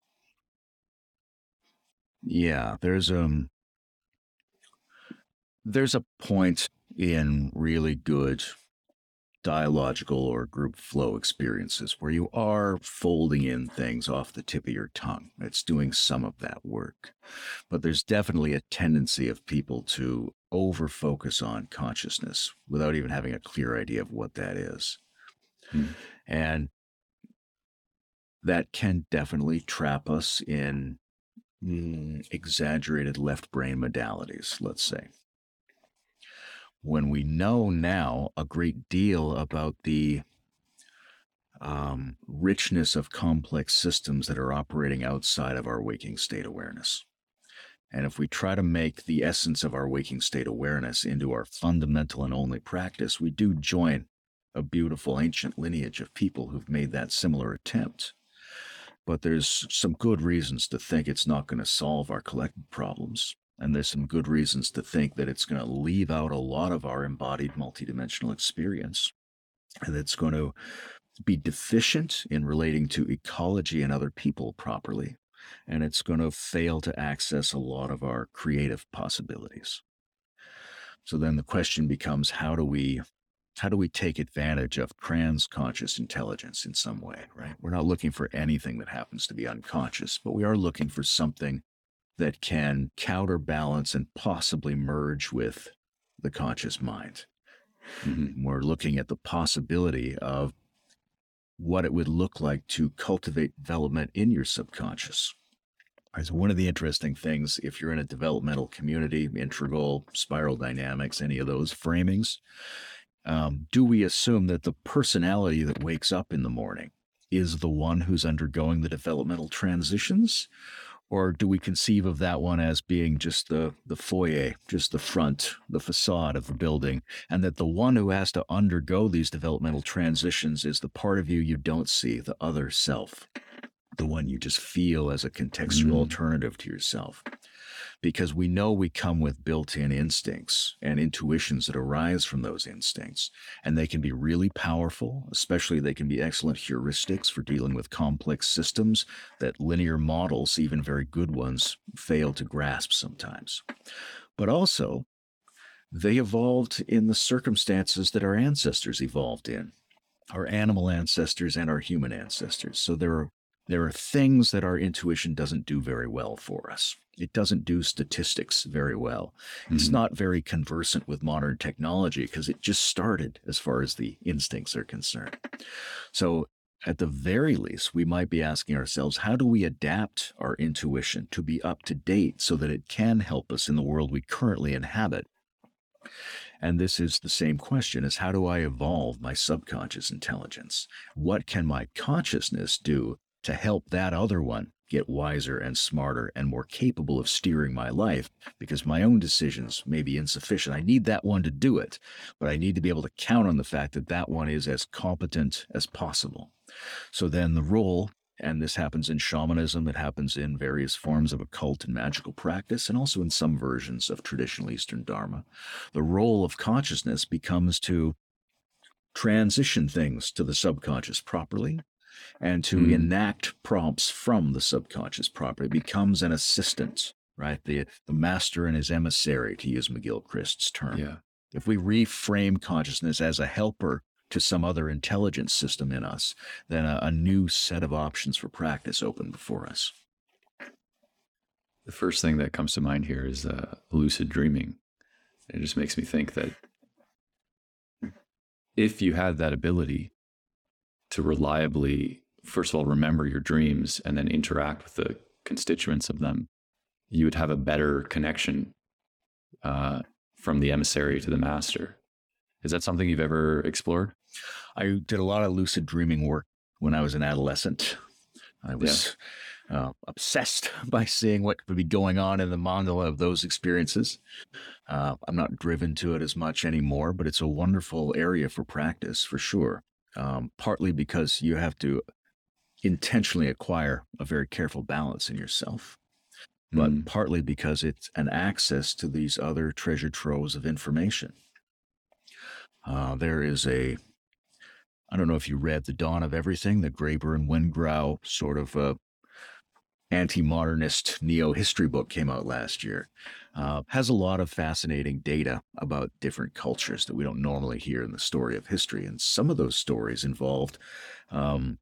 Yeah, there's um there's a point in really good dialogical or group flow experiences where you are folding in things off the tip of your tongue. It's doing some of that work. But there's definitely a tendency of people to over focus on consciousness without even having a clear idea of what that is. Hmm. And that can definitely trap us in mm, exaggerated left brain modalities, let's say when we know now a great deal about the um, richness of complex systems that are operating outside of our waking state awareness. And if we try to make the essence of our waking state awareness into our fundamental and only practice, we do join a beautiful ancient lineage of people who've made that similar attempt. But there's some good reasons to think it's not going to solve our collective problems. And there's some good reasons to think that it's going to leave out a lot of our embodied multidimensional experience. And it's going to be deficient in relating to ecology and other people properly. And it's going to fail to access a lot of our creative possibilities. So then the question becomes how do we how do we take advantage of transconscious intelligence in some way, right? We're not looking for anything that happens to be unconscious, but we are looking for something that can counterbalance and possibly merge with the conscious mind. Mm-hmm. We're looking at the possibility of what it would look like to cultivate development in your subconscious. So one of the interesting things, if you're in a developmental community, integral, spiral dynamics, any of those framings, um, do we assume that the personality that wakes up in the morning is the one who's undergoing the developmental transitions? or do we conceive of that one as being just the the foyer, just the front, the facade of the building, and that the one who has to undergo these developmental transitions is the part of you you don't see, the other self, the one you just feel as a contextual mm. alternative to yourself? Because we know we come with built in instincts and intuitions that arise from those instincts. And they can be really powerful, especially they can be excellent heuristics for dealing with complex systems that linear models, even very good ones, fail to grasp sometimes. But also, they evolved in the circumstances that our ancestors evolved in our animal ancestors and our human ancestors. So there are there are things that our intuition doesn't do very well for us. It doesn't do statistics very well. Mm-hmm. It's not very conversant with modern technology because it just started as far as the instincts are concerned. So, at the very least, we might be asking ourselves how do we adapt our intuition to be up to date so that it can help us in the world we currently inhabit? And this is the same question as how do I evolve my subconscious intelligence? What can my consciousness do to help that other one get wiser and smarter and more capable of steering my life because my own decisions may be insufficient. I need that one to do it, but I need to be able to count on the fact that that one is as competent as possible. So then the role and this happens in shamanism, it happens in various forms of occult and magical practice, and also in some versions of traditional Eastern Dharma. The role of consciousness becomes to transition things to the subconscious properly and to mm. enact prompts from the subconscious properly. Becomes an assistant, right? The, the master and his emissary, to use McGilchrist's term. Yeah. If we reframe consciousness as a helper to some other intelligence system in us, then a, a new set of options for practice open before us. The first thing that comes to mind here is uh, lucid dreaming. It just makes me think that if you had that ability to reliably, first of all, remember your dreams and then interact with the constituents of them, you would have a better connection uh, from the emissary to the master. Is that something you've ever explored? I did a lot of lucid dreaming work when I was an adolescent. I was yeah. uh, obsessed [laughs] by seeing what would be going on in the mandala of those experiences. Uh, I'm not driven to it as much anymore, but it's a wonderful area for practice for sure. Um, partly because you have to intentionally acquire a very careful balance in yourself, but mm. partly because it's an access to these other treasure troves of information. Uh, there is a I don't know if you read The Dawn of Everything, the Graeber and Wengrow sort of uh, anti-modernist neo-history book came out last year. Uh, has a lot of fascinating data about different cultures that we don't normally hear in the story of history, and some of those stories involved um,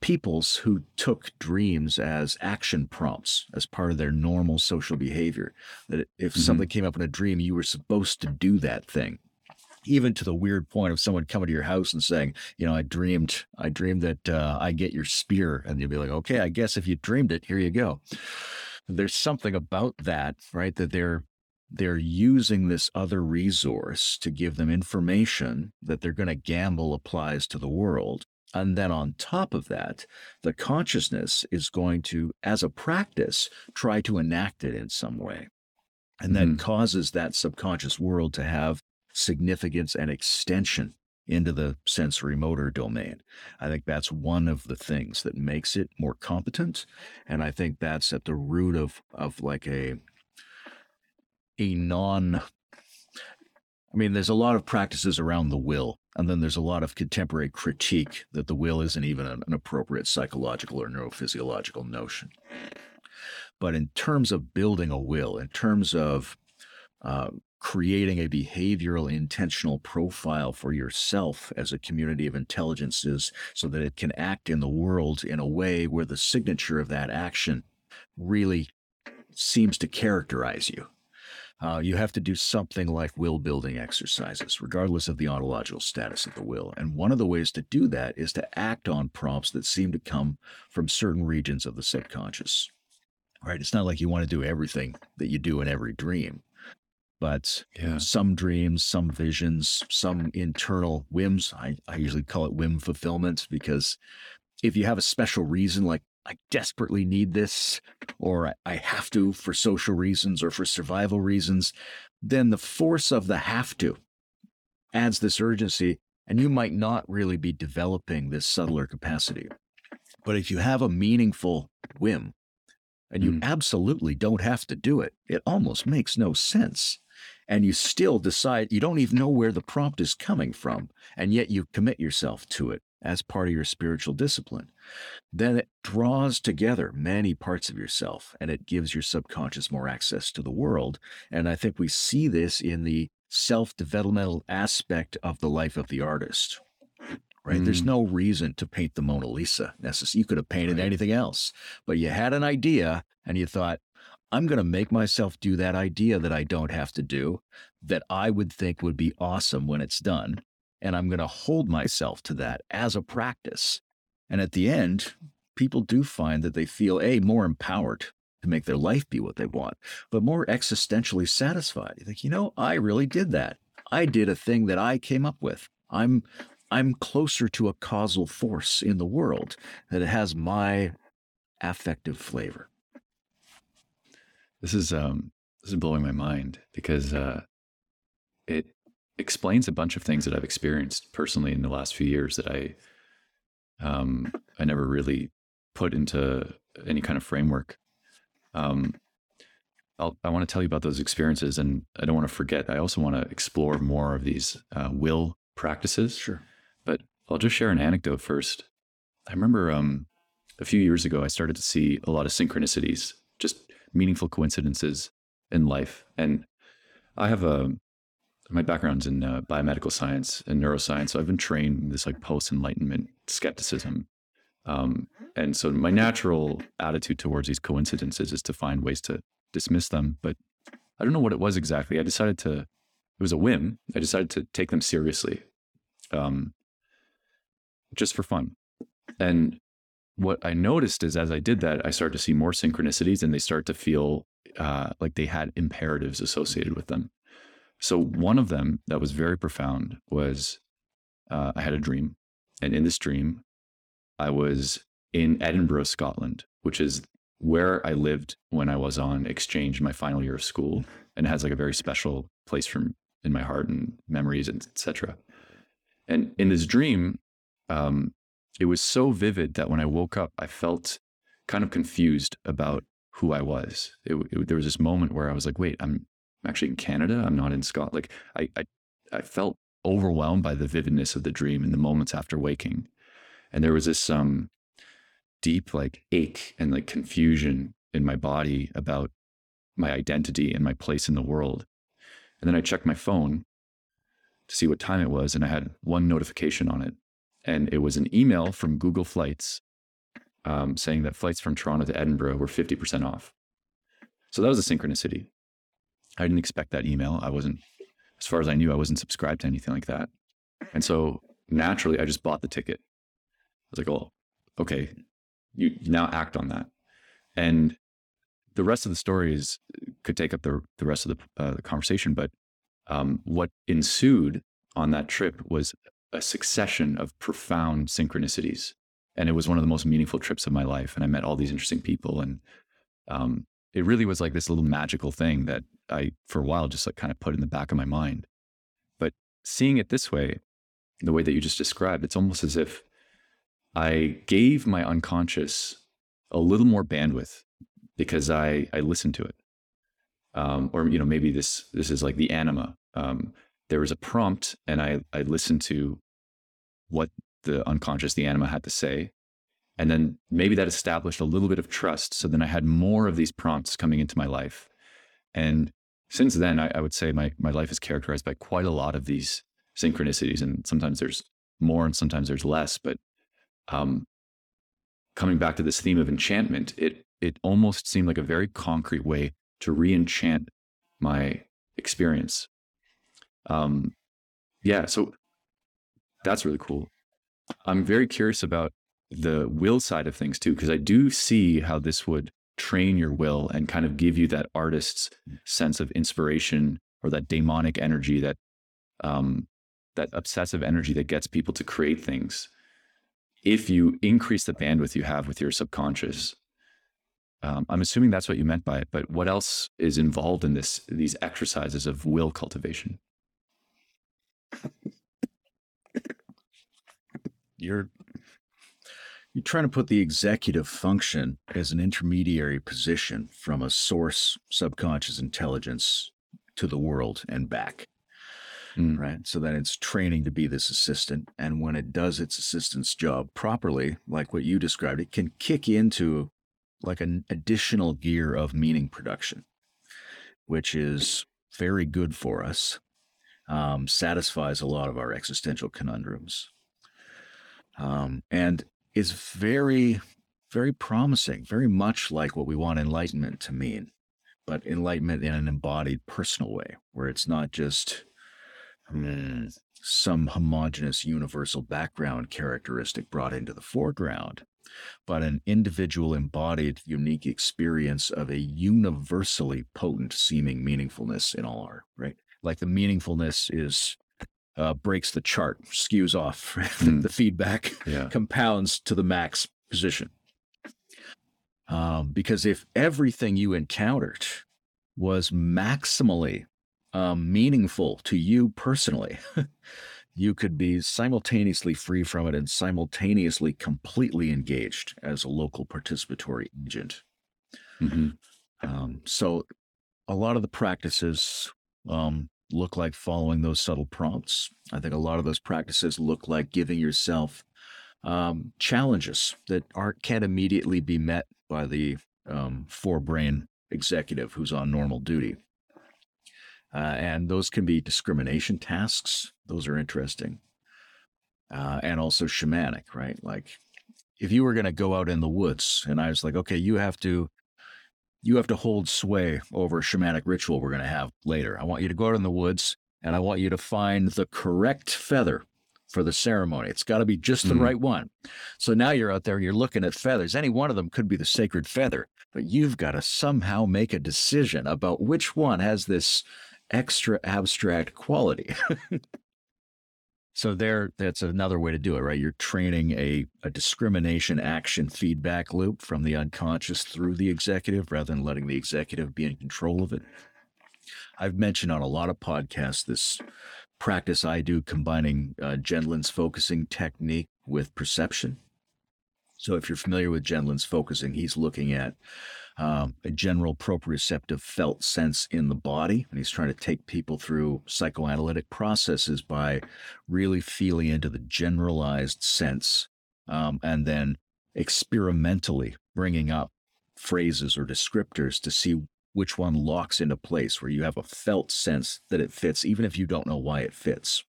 peoples who took dreams as action prompts as part of their normal social behavior. That if mm-hmm. something came up in a dream, you were supposed to do that thing even to the weird point of someone coming to your house and saying, you know, I dreamed, I dreamed that uh, I get your spear, and you'd be like, okay, I guess if you dreamed it, here you go. There's something about that, right? That they're they're using this other resource to give them information that they're going to gamble applies to the world. And then on top of that, the consciousness is going to, as a practice, try to enact it in some way. And that mm. causes that subconscious world to have significance and extension into the sensory motor domain. I think that's one of the things that makes it more competent. And I think that's at the root of, of like a, a non, I mean, there's a lot of practices around the will. And then there's a lot of contemporary critique that the will isn't even an, an appropriate psychological or neurophysiological notion. But in terms of building a will, in terms of uh, creating a behavioral intentional profile for yourself as a community of intelligences so that it can act in the world in a way where the signature of that action really seems to characterize you. Uh, you have to do something like will building exercises, regardless of the ontological status of the will. And one of the ways to do that is to act on prompts that seem to come from certain regions of the subconscious. Right? It's not like you want to do everything that you do in every dream but yeah. some dreams, some visions, some internal whims. I, I usually call it whim fulfillment because if you have a special reason, like I desperately need this, or I have to for social reasons or for survival reasons, then the force of the have to adds this urgency, and you might not really be developing this subtler capacity. But if you have a meaningful whim, and you mm. absolutely don't have to do it, it almost makes no sense and you still decide you don't even know where the prompt is coming from, and yet you commit yourself to it as part of your spiritual discipline, then it draws together many parts of yourself and it gives your subconscious more access to the world. And I think we see this in the self developmental aspect of the life of the artist. Right? Mm. There's no reason to paint the Mona Lisa. Necessarily, you could have painted right. anything else, but you had an idea and you thought, I'm going to make myself do that idea that I don't have to do, that I would think would be awesome when it's done. And I'm going to hold myself to that as a practice. And at the end, people do find that they feel A, more empowered to make their life be what they want, but more existentially satisfied. You think, you know, I really did that. I did a thing that I came up with. I'm I'm closer to a causal force in the world that has my affective flavor. This is um this is blowing my mind because uh, it explains a bunch of things that I've experienced personally in the last few years that I um I never really put into any kind of framework. Um, I'll, i want to tell you about those experiences, and I don't want to forget. I also want to explore more of these uh, will practices. Sure. But I'll just share an anecdote first. I remember um, a few years ago, I started to see a lot of synchronicities, just meaningful coincidences in life. And I have a my background's in uh, biomedical science and neuroscience, so I've been trained in this like post enlightenment skepticism. Um, and so my natural attitude towards these coincidences is to find ways to dismiss them. But I don't know what it was exactly. I decided to. It was a whim. I decided to take them seriously, um, just for fun. And what I noticed is as I did that, I started to see more synchronicities and they start to feel uh, like they had imperatives associated with them. So one of them that was very profound was uh, I had a dream, and in this dream, I was in Edinburgh, Scotland, which is where I lived when I was on exchange my final year of school, and it has like a very special place from in my heart and memories and etc. And in this dream, um, it was so vivid that when I woke up, I felt kind of confused about who I was. It, it, there was this moment where I was like, "Wait, I'm actually in Canada. I'm not in Scotland." Like I, I, I felt overwhelmed by the vividness of the dream in the moments after waking, and there was this um, deep like ache and like confusion in my body about my identity and my place in the world. And then I checked my phone to see what time it was, and I had one notification on it. And it was an email from Google Flights um, saying that flights from Toronto to Edinburgh were 50% off. So that was a synchronicity. I didn't expect that email. I wasn't, as far as I knew, I wasn't subscribed to anything like that. And so naturally, I just bought the ticket. I was like, oh, okay, you, now act on that. And the rest of the story is could take up the the rest of the, uh, the conversation. But um, what ensued on that trip was a succession of profound synchronicities, and it was one of the most meaningful trips of my life. And I met all these interesting people, and um, it really was like this little magical thing that I, for a while, just like kind of put in the back of my mind. But seeing it this way, the way that you just described, it's almost as if I gave my unconscious a little more bandwidth because I I listened to it. Um, or you know maybe this this is like the anima. Um, there was a prompt, and I I listened to what the unconscious, the anima, had to say, and then maybe that established a little bit of trust. So then I had more of these prompts coming into my life, and since then I, I would say my my life is characterized by quite a lot of these synchronicities, and sometimes there's more, and sometimes there's less, but um, coming back to this theme of enchantment, it it almost seemed like a very concrete way to re-enchant my experience. Um, yeah, so that's really cool. I'm very curious about the will side of things too, because I do see how this would train your will and kind of give you that artist's sense of inspiration or that demonic energy that um, that obsessive energy that gets people to create things if you increase the bandwidth you have with your subconscious. Um, I'm assuming that's what you meant by it, but what else is involved in this these exercises of will cultivation? You're you're trying to put the executive function as an intermediary position from a source subconscious intelligence to the world and back mm. right? So that it's training to be this assistant. And when it does its assistant's job properly, like what you described, it can kick into like an additional gear of meaning production, which is very good for us, um, satisfies a lot of our existential conundrums, um, and is very, very promising, very much like what we want enlightenment to mean but enlightenment in an embodied personal way where it's not just mm, some homogenous universal background characteristic brought into the foreground, but an individual embodied unique experience of a universally potent seeming meaningfulness in all art, right? Like the meaningfulness is uh, breaks the chart, skews off [laughs] mm. the feedback, yeah. [laughs] compounds to the max position. Um, because if everything you encountered was maximally um, meaningful to you personally, [laughs] you could be simultaneously free from it and simultaneously completely engaged as a local participatory agent. Mm-hmm. Um, so, a lot of the practices um, look like following those subtle prompts. I think a lot of those practices look like giving yourself um, challenges that aren't can't immediately be met by the um, forebrain executive who's on normal duty. Uh, and those can be discrimination tasks. Those are interesting. Uh, and also shamanic, right? Like if you were going to go out in the woods and I was like, okay, you have to, you have to hold sway over a shamanic ritual we're going to have later. I want you to go out in the woods and I want you to find the correct feather for the ceremony. It's got to be just the mm. right one. So now you're out there, you're looking at feathers. Any one of them could be the sacred feather, but you've got to somehow make a decision about which one has this extra abstract quality. [laughs] so there that's another way to do it, right? You're training a, a discrimination action feedback loop from the unconscious through the executive rather than letting the executive be in control of it. I've mentioned on a lot of podcasts this practice I do combining uh, Gendlin's focusing technique with perception. So if you're familiar with Gendlin's focusing, he's looking at um, a general proprioceptive felt sense in the body. And he's trying to take people through psychoanalytic processes by really feeling into the generalized sense um, and then experimentally bringing up phrases or descriptors to see which one locks into place where you have a felt sense that it fits, even if you don't know why it fits.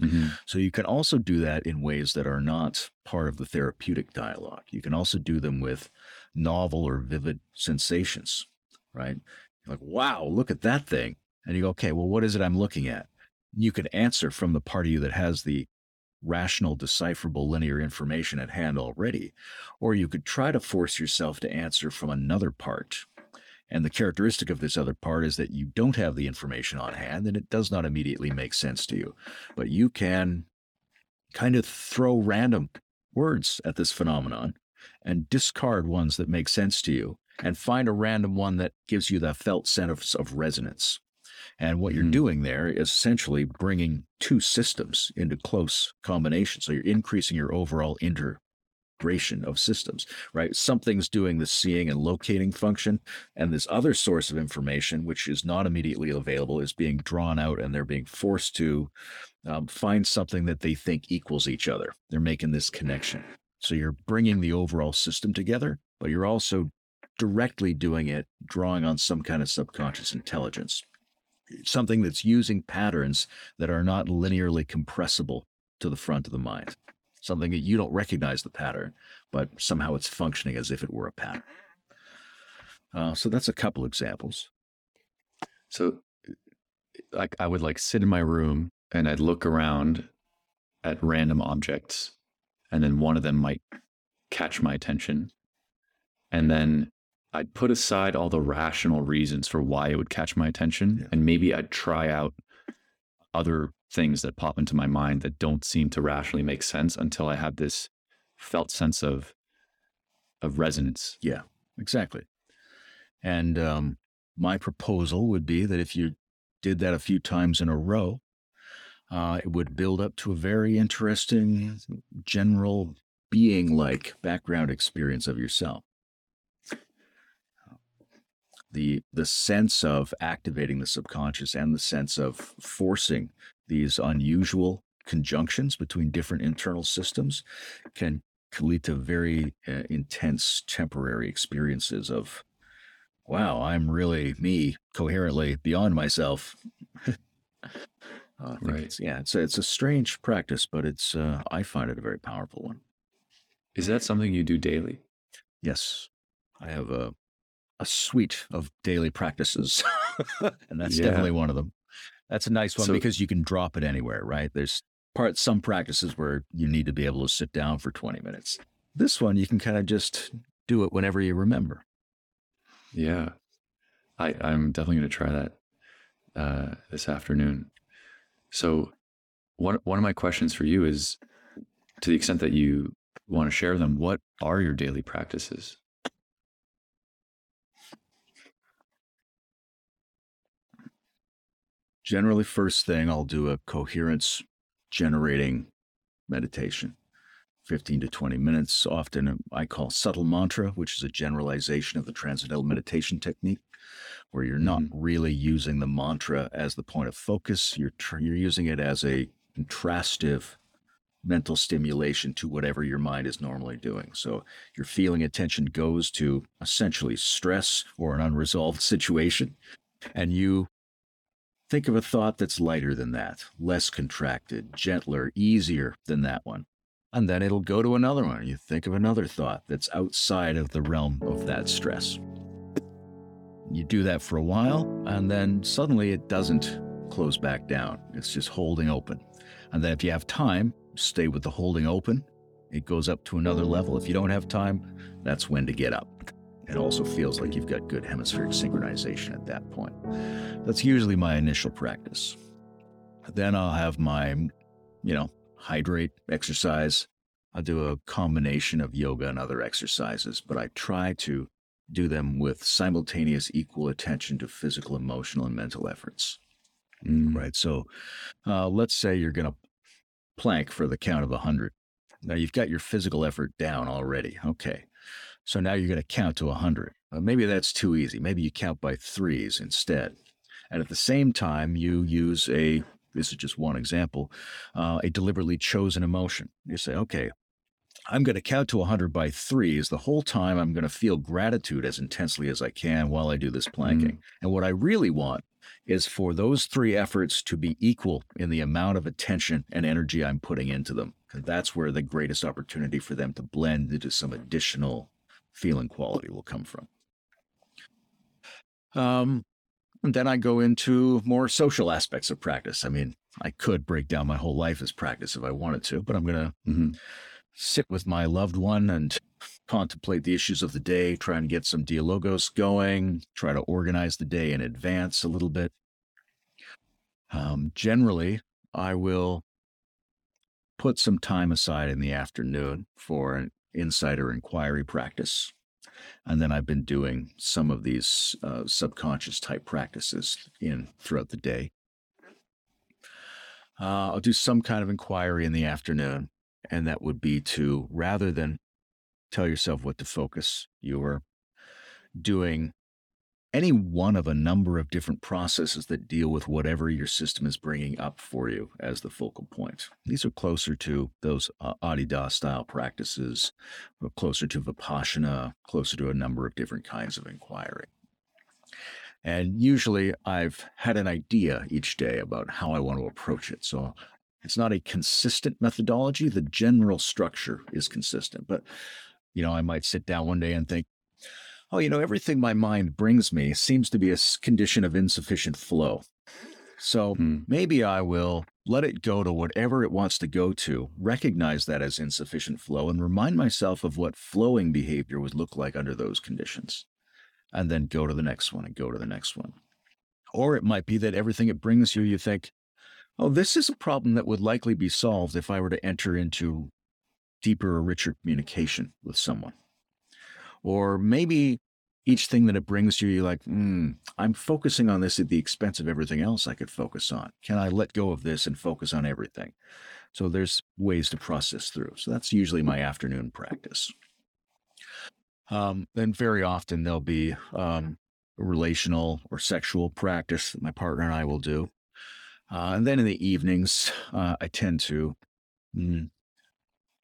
Mm-hmm. So you can also do that in ways that are not part of the therapeutic dialogue. You can also do them with novel or vivid sensations, right? You're like, wow, look at that thing. And you go, okay, well, what is it I'm looking at? You can answer from the part of you that has the rational, decipherable linear information at hand already. Or you could try to force yourself to answer from another part and the characteristic of this other part is that you don't have the information on hand and it does not immediately make sense to you. But you can kind of throw random words at this phenomenon and discard ones that make sense to you and find a random one that gives you that felt sense of, resonance. And what you're mm-hmm. doing there is essentially bringing two systems into close combination. So you're increasing your overall integration of systems, right? Something's doing the seeing and locating function, and this other source of information, which is not immediately available, is being drawn out and they're being forced to um, find something that they think equals each other. They're making this connection. So you're bringing the overall system together, but you're also directly doing it, drawing on some kind of subconscious intelligence. Something that's using patterns that are not linearly compressible to the front of the mind something that you don't recognize the pattern, but somehow it's functioning as if it were a pattern. Uh, so that's a couple examples. So, like, I would like sit in my room and I'd look around at random objects, and then one of them might catch my attention, and then I'd put aside all the rational reasons for why it would catch my attention, yeah. and maybe I'd try out other things that pop into my mind that don't seem to rationally make sense until I have this felt sense of of resonance. Yeah, exactly. And um, my proposal would be that if you did that a few times in a row, uh, it would build up to a very interesting general being like background experience of yourself. The, the sense of activating the subconscious and the sense of forcing these unusual conjunctions between different internal systems can, can lead to very uh, intense temporary experiences of, wow, I'm really me coherently beyond myself. [laughs] uh, right. It's, yeah, it's a, it's a strange practice, but it's uh, I find it a very powerful one. Is that something you do daily? Yes, I have a a suite of daily practices, [laughs] and that's yeah. definitely one of them. That's a nice one so, because you can drop it anywhere, right? There's part some practices where you need to be able to sit down for 20 minutes. This one you can kind of just do it whenever you remember. Yeah. I, I'm definitely going to try that uh, this afternoon. So, one one of my questions for you is, to the extent that you want to share them, what are your daily practices? Generally, first thing, I'll do a coherence generating meditation. 15 to 20 minutes. Often um, I call subtle mantra, which is a generalization of the transcendental meditation technique, where you're not mm-hmm. really using the mantra as the point of focus. You're, tr- you're using it as a contrastive mental stimulation to whatever your mind is normally doing. So your feeling attention goes to essentially stress or an unresolved [laughs] situation, and you Think of a thought that's lighter than that, less contracted, gentler, easier than that one. And then it'll go to another one. You think of another thought that's outside of the realm of that stress. You do that for a while, and then suddenly it doesn't close back down. It's just holding open. And then if you have time, stay with the holding open. It goes up to another level. If you don't have time, that's when to get up. it also feels like you've got good hemispheric synchronization at that point. That's usually my initial practice. Then I'll have my, you know, hydrate exercise. I'll do a combination of yoga and other exercises, but I try to do them with simultaneous equal attention to physical, emotional, and mental efforts. Mm. Right. So uh, let's say you're going to plank for the count of 100. Now you've got your physical effort down already. Okay. So now you're going to count to 100. Uh, maybe that's too easy. Maybe you count by threes instead. And at the same time, you use a, this is just one example, uh, a deliberately chosen emotion. You say, okay, I'm going to count to 100 by threes. The whole time, I'm going to feel gratitude as intensely as I can while I do this planking. Mm. And what I really want is for those three efforts to be equal in the amount of attention and energy I'm putting into them. Because that's where the greatest opportunity for them to blend into some additional feeling quality will come from. Um, and then I go into more social aspects of practice. I mean, I could break down my whole life as practice if I wanted to, but I'm going to Mhm. Sit with my loved one and contemplate the issues of the day, try and get some dialogos going, try to organize the day in advance a little bit. Um, generally, I will put some time aside in the afternoon for an insider inquiry practice. And then I've been doing some of these uh, subconscious type practices in throughout the day. Uh, I'll do some kind of inquiry in the afternoon, and that would be to rather than tell yourself what to focus, you're doing any one of a number of different processes that deal with whatever your system is bringing up for you as the focal point. These are closer to those uh, Adi Da style practices, closer to Vipassana, closer to a number of different kinds of inquiry. And usually I've had an idea each day about how I want to approach it. So it's not a consistent methodology. The general structure is consistent. But, you know, I might sit down one day and think, oh, you know, everything my mind brings me seems to be a condition of insufficient flow. So Mm. maybe I will let it go to whatever it wants to go to, recognize that as insufficient flow, and remind myself of what flowing behavior would look like under those conditions. And then go to the next one and go to the next one. Or it might be that everything it brings you, you think, oh, this is a problem that would likely be solved if I were to enter into deeper or richer communication with someone. Or maybe each thing that it brings you, you're like, hmm, I'm focusing on this at the expense of everything else I could focus on. Can I let go of this and focus on everything? So there's ways to process through. So that's usually my afternoon practice. Um, then very often there'll be um, relational or sexual practice that my partner and I will do. Uh, and then in the evenings, uh, I tend to mm,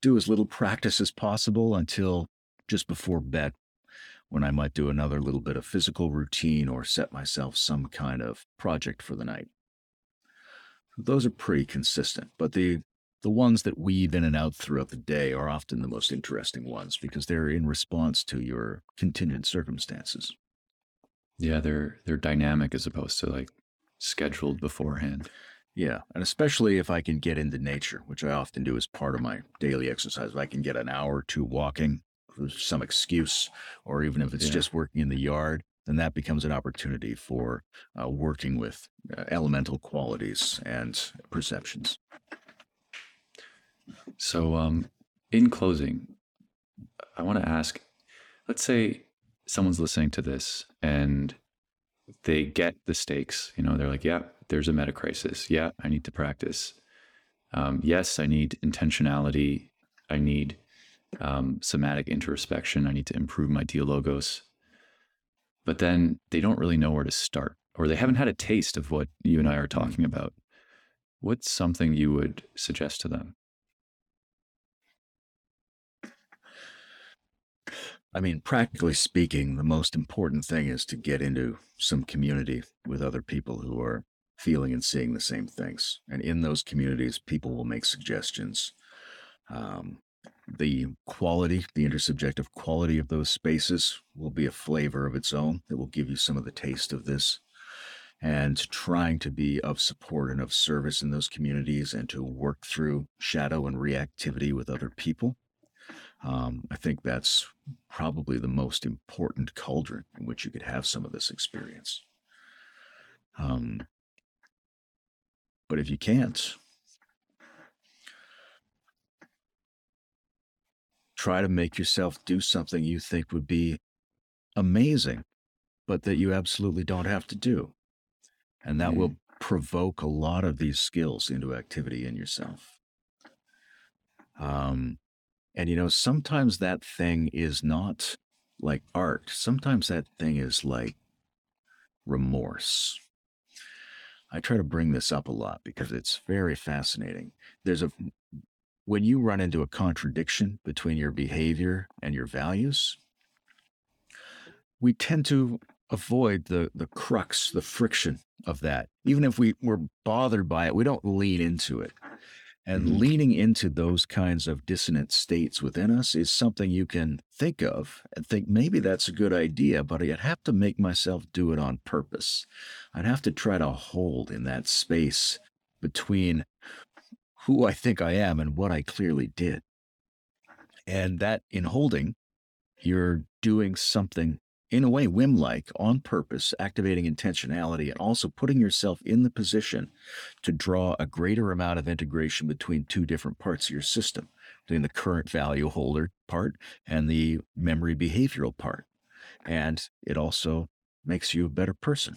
do as little practice as possible until just before bed, when I might do another little bit of physical routine or set myself some kind of project for the night. Those are pretty consistent, but the the ones that weave in and out throughout the day are often the most interesting ones because they're in response to your contingent circumstances. Yeah, they're they're dynamic as opposed to like scheduled beforehand. Yeah, and especially if I can get into nature, which I often do as part of my daily exercise. If I can get an hour or two walking some excuse, or even if it's Yeah. just working in the yard, then that becomes an opportunity for uh, working with uh, elemental qualities and perceptions. So, um, in closing, I want to ask let's say someone's listening to this and they get the stakes. You know, they're like, yeah, there's a meta crisis. Yeah, I need to practice. Um, yes, I need intentionality. I need um, somatic introspection. I need to improve my dialogos. But then they don't really know where to start, or they haven't had a taste of what you and I are talking about. What's something you would suggest to them? I mean, practically speaking, the most important thing is to get into some community with other people who are feeling and seeing the same things. And in those communities, people will make suggestions. Um, the quality, the intersubjective quality of those spaces will be a flavor of its own that will give you some of the taste of this. And trying to be of support and of service in those communities and to work through shadow and reactivity with other people Um, I think that's probably the most important cauldron in which you could have some of this experience. Um, but if you can't, try to make yourself do something you think would be amazing, but that you absolutely don't have to do. And that Mm. will provoke a lot of these skills into activity in yourself. Um, and you know, sometimes that thing is not like art. Sometimes that thing is like remorse. I try to bring this up a lot because it's very fascinating. There's a when you run into a contradiction between your behavior and your values, we tend to avoid the the crux, the friction of that. Even if we we're bothered by it, we don't lean into it. And Mhm. leaning into those kinds of dissonant states within us is something you can think of and think maybe that's a good idea, but I'd have to make myself do it on purpose. I'd have to try to hold in that space between who I think I am and what I clearly did. And that in holding, you're doing something in a way whim like on purpose, activating intentionality, and also putting yourself in the position to draw a greater amount of integration between two different parts of your system, between the current value holder part and the memory behavioral part. And it also makes you a better person.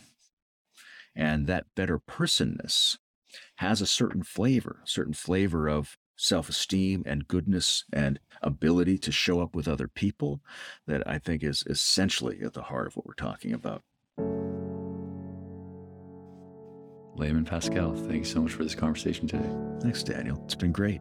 And that better personness has a certain flavor, a certain flavor of self esteem and goodness and ability to show up with other people that I think is essentially at the heart of what we're talking about. Layman Pascal, thank you so much for this conversation today. Thanks, Daniel. It's been great.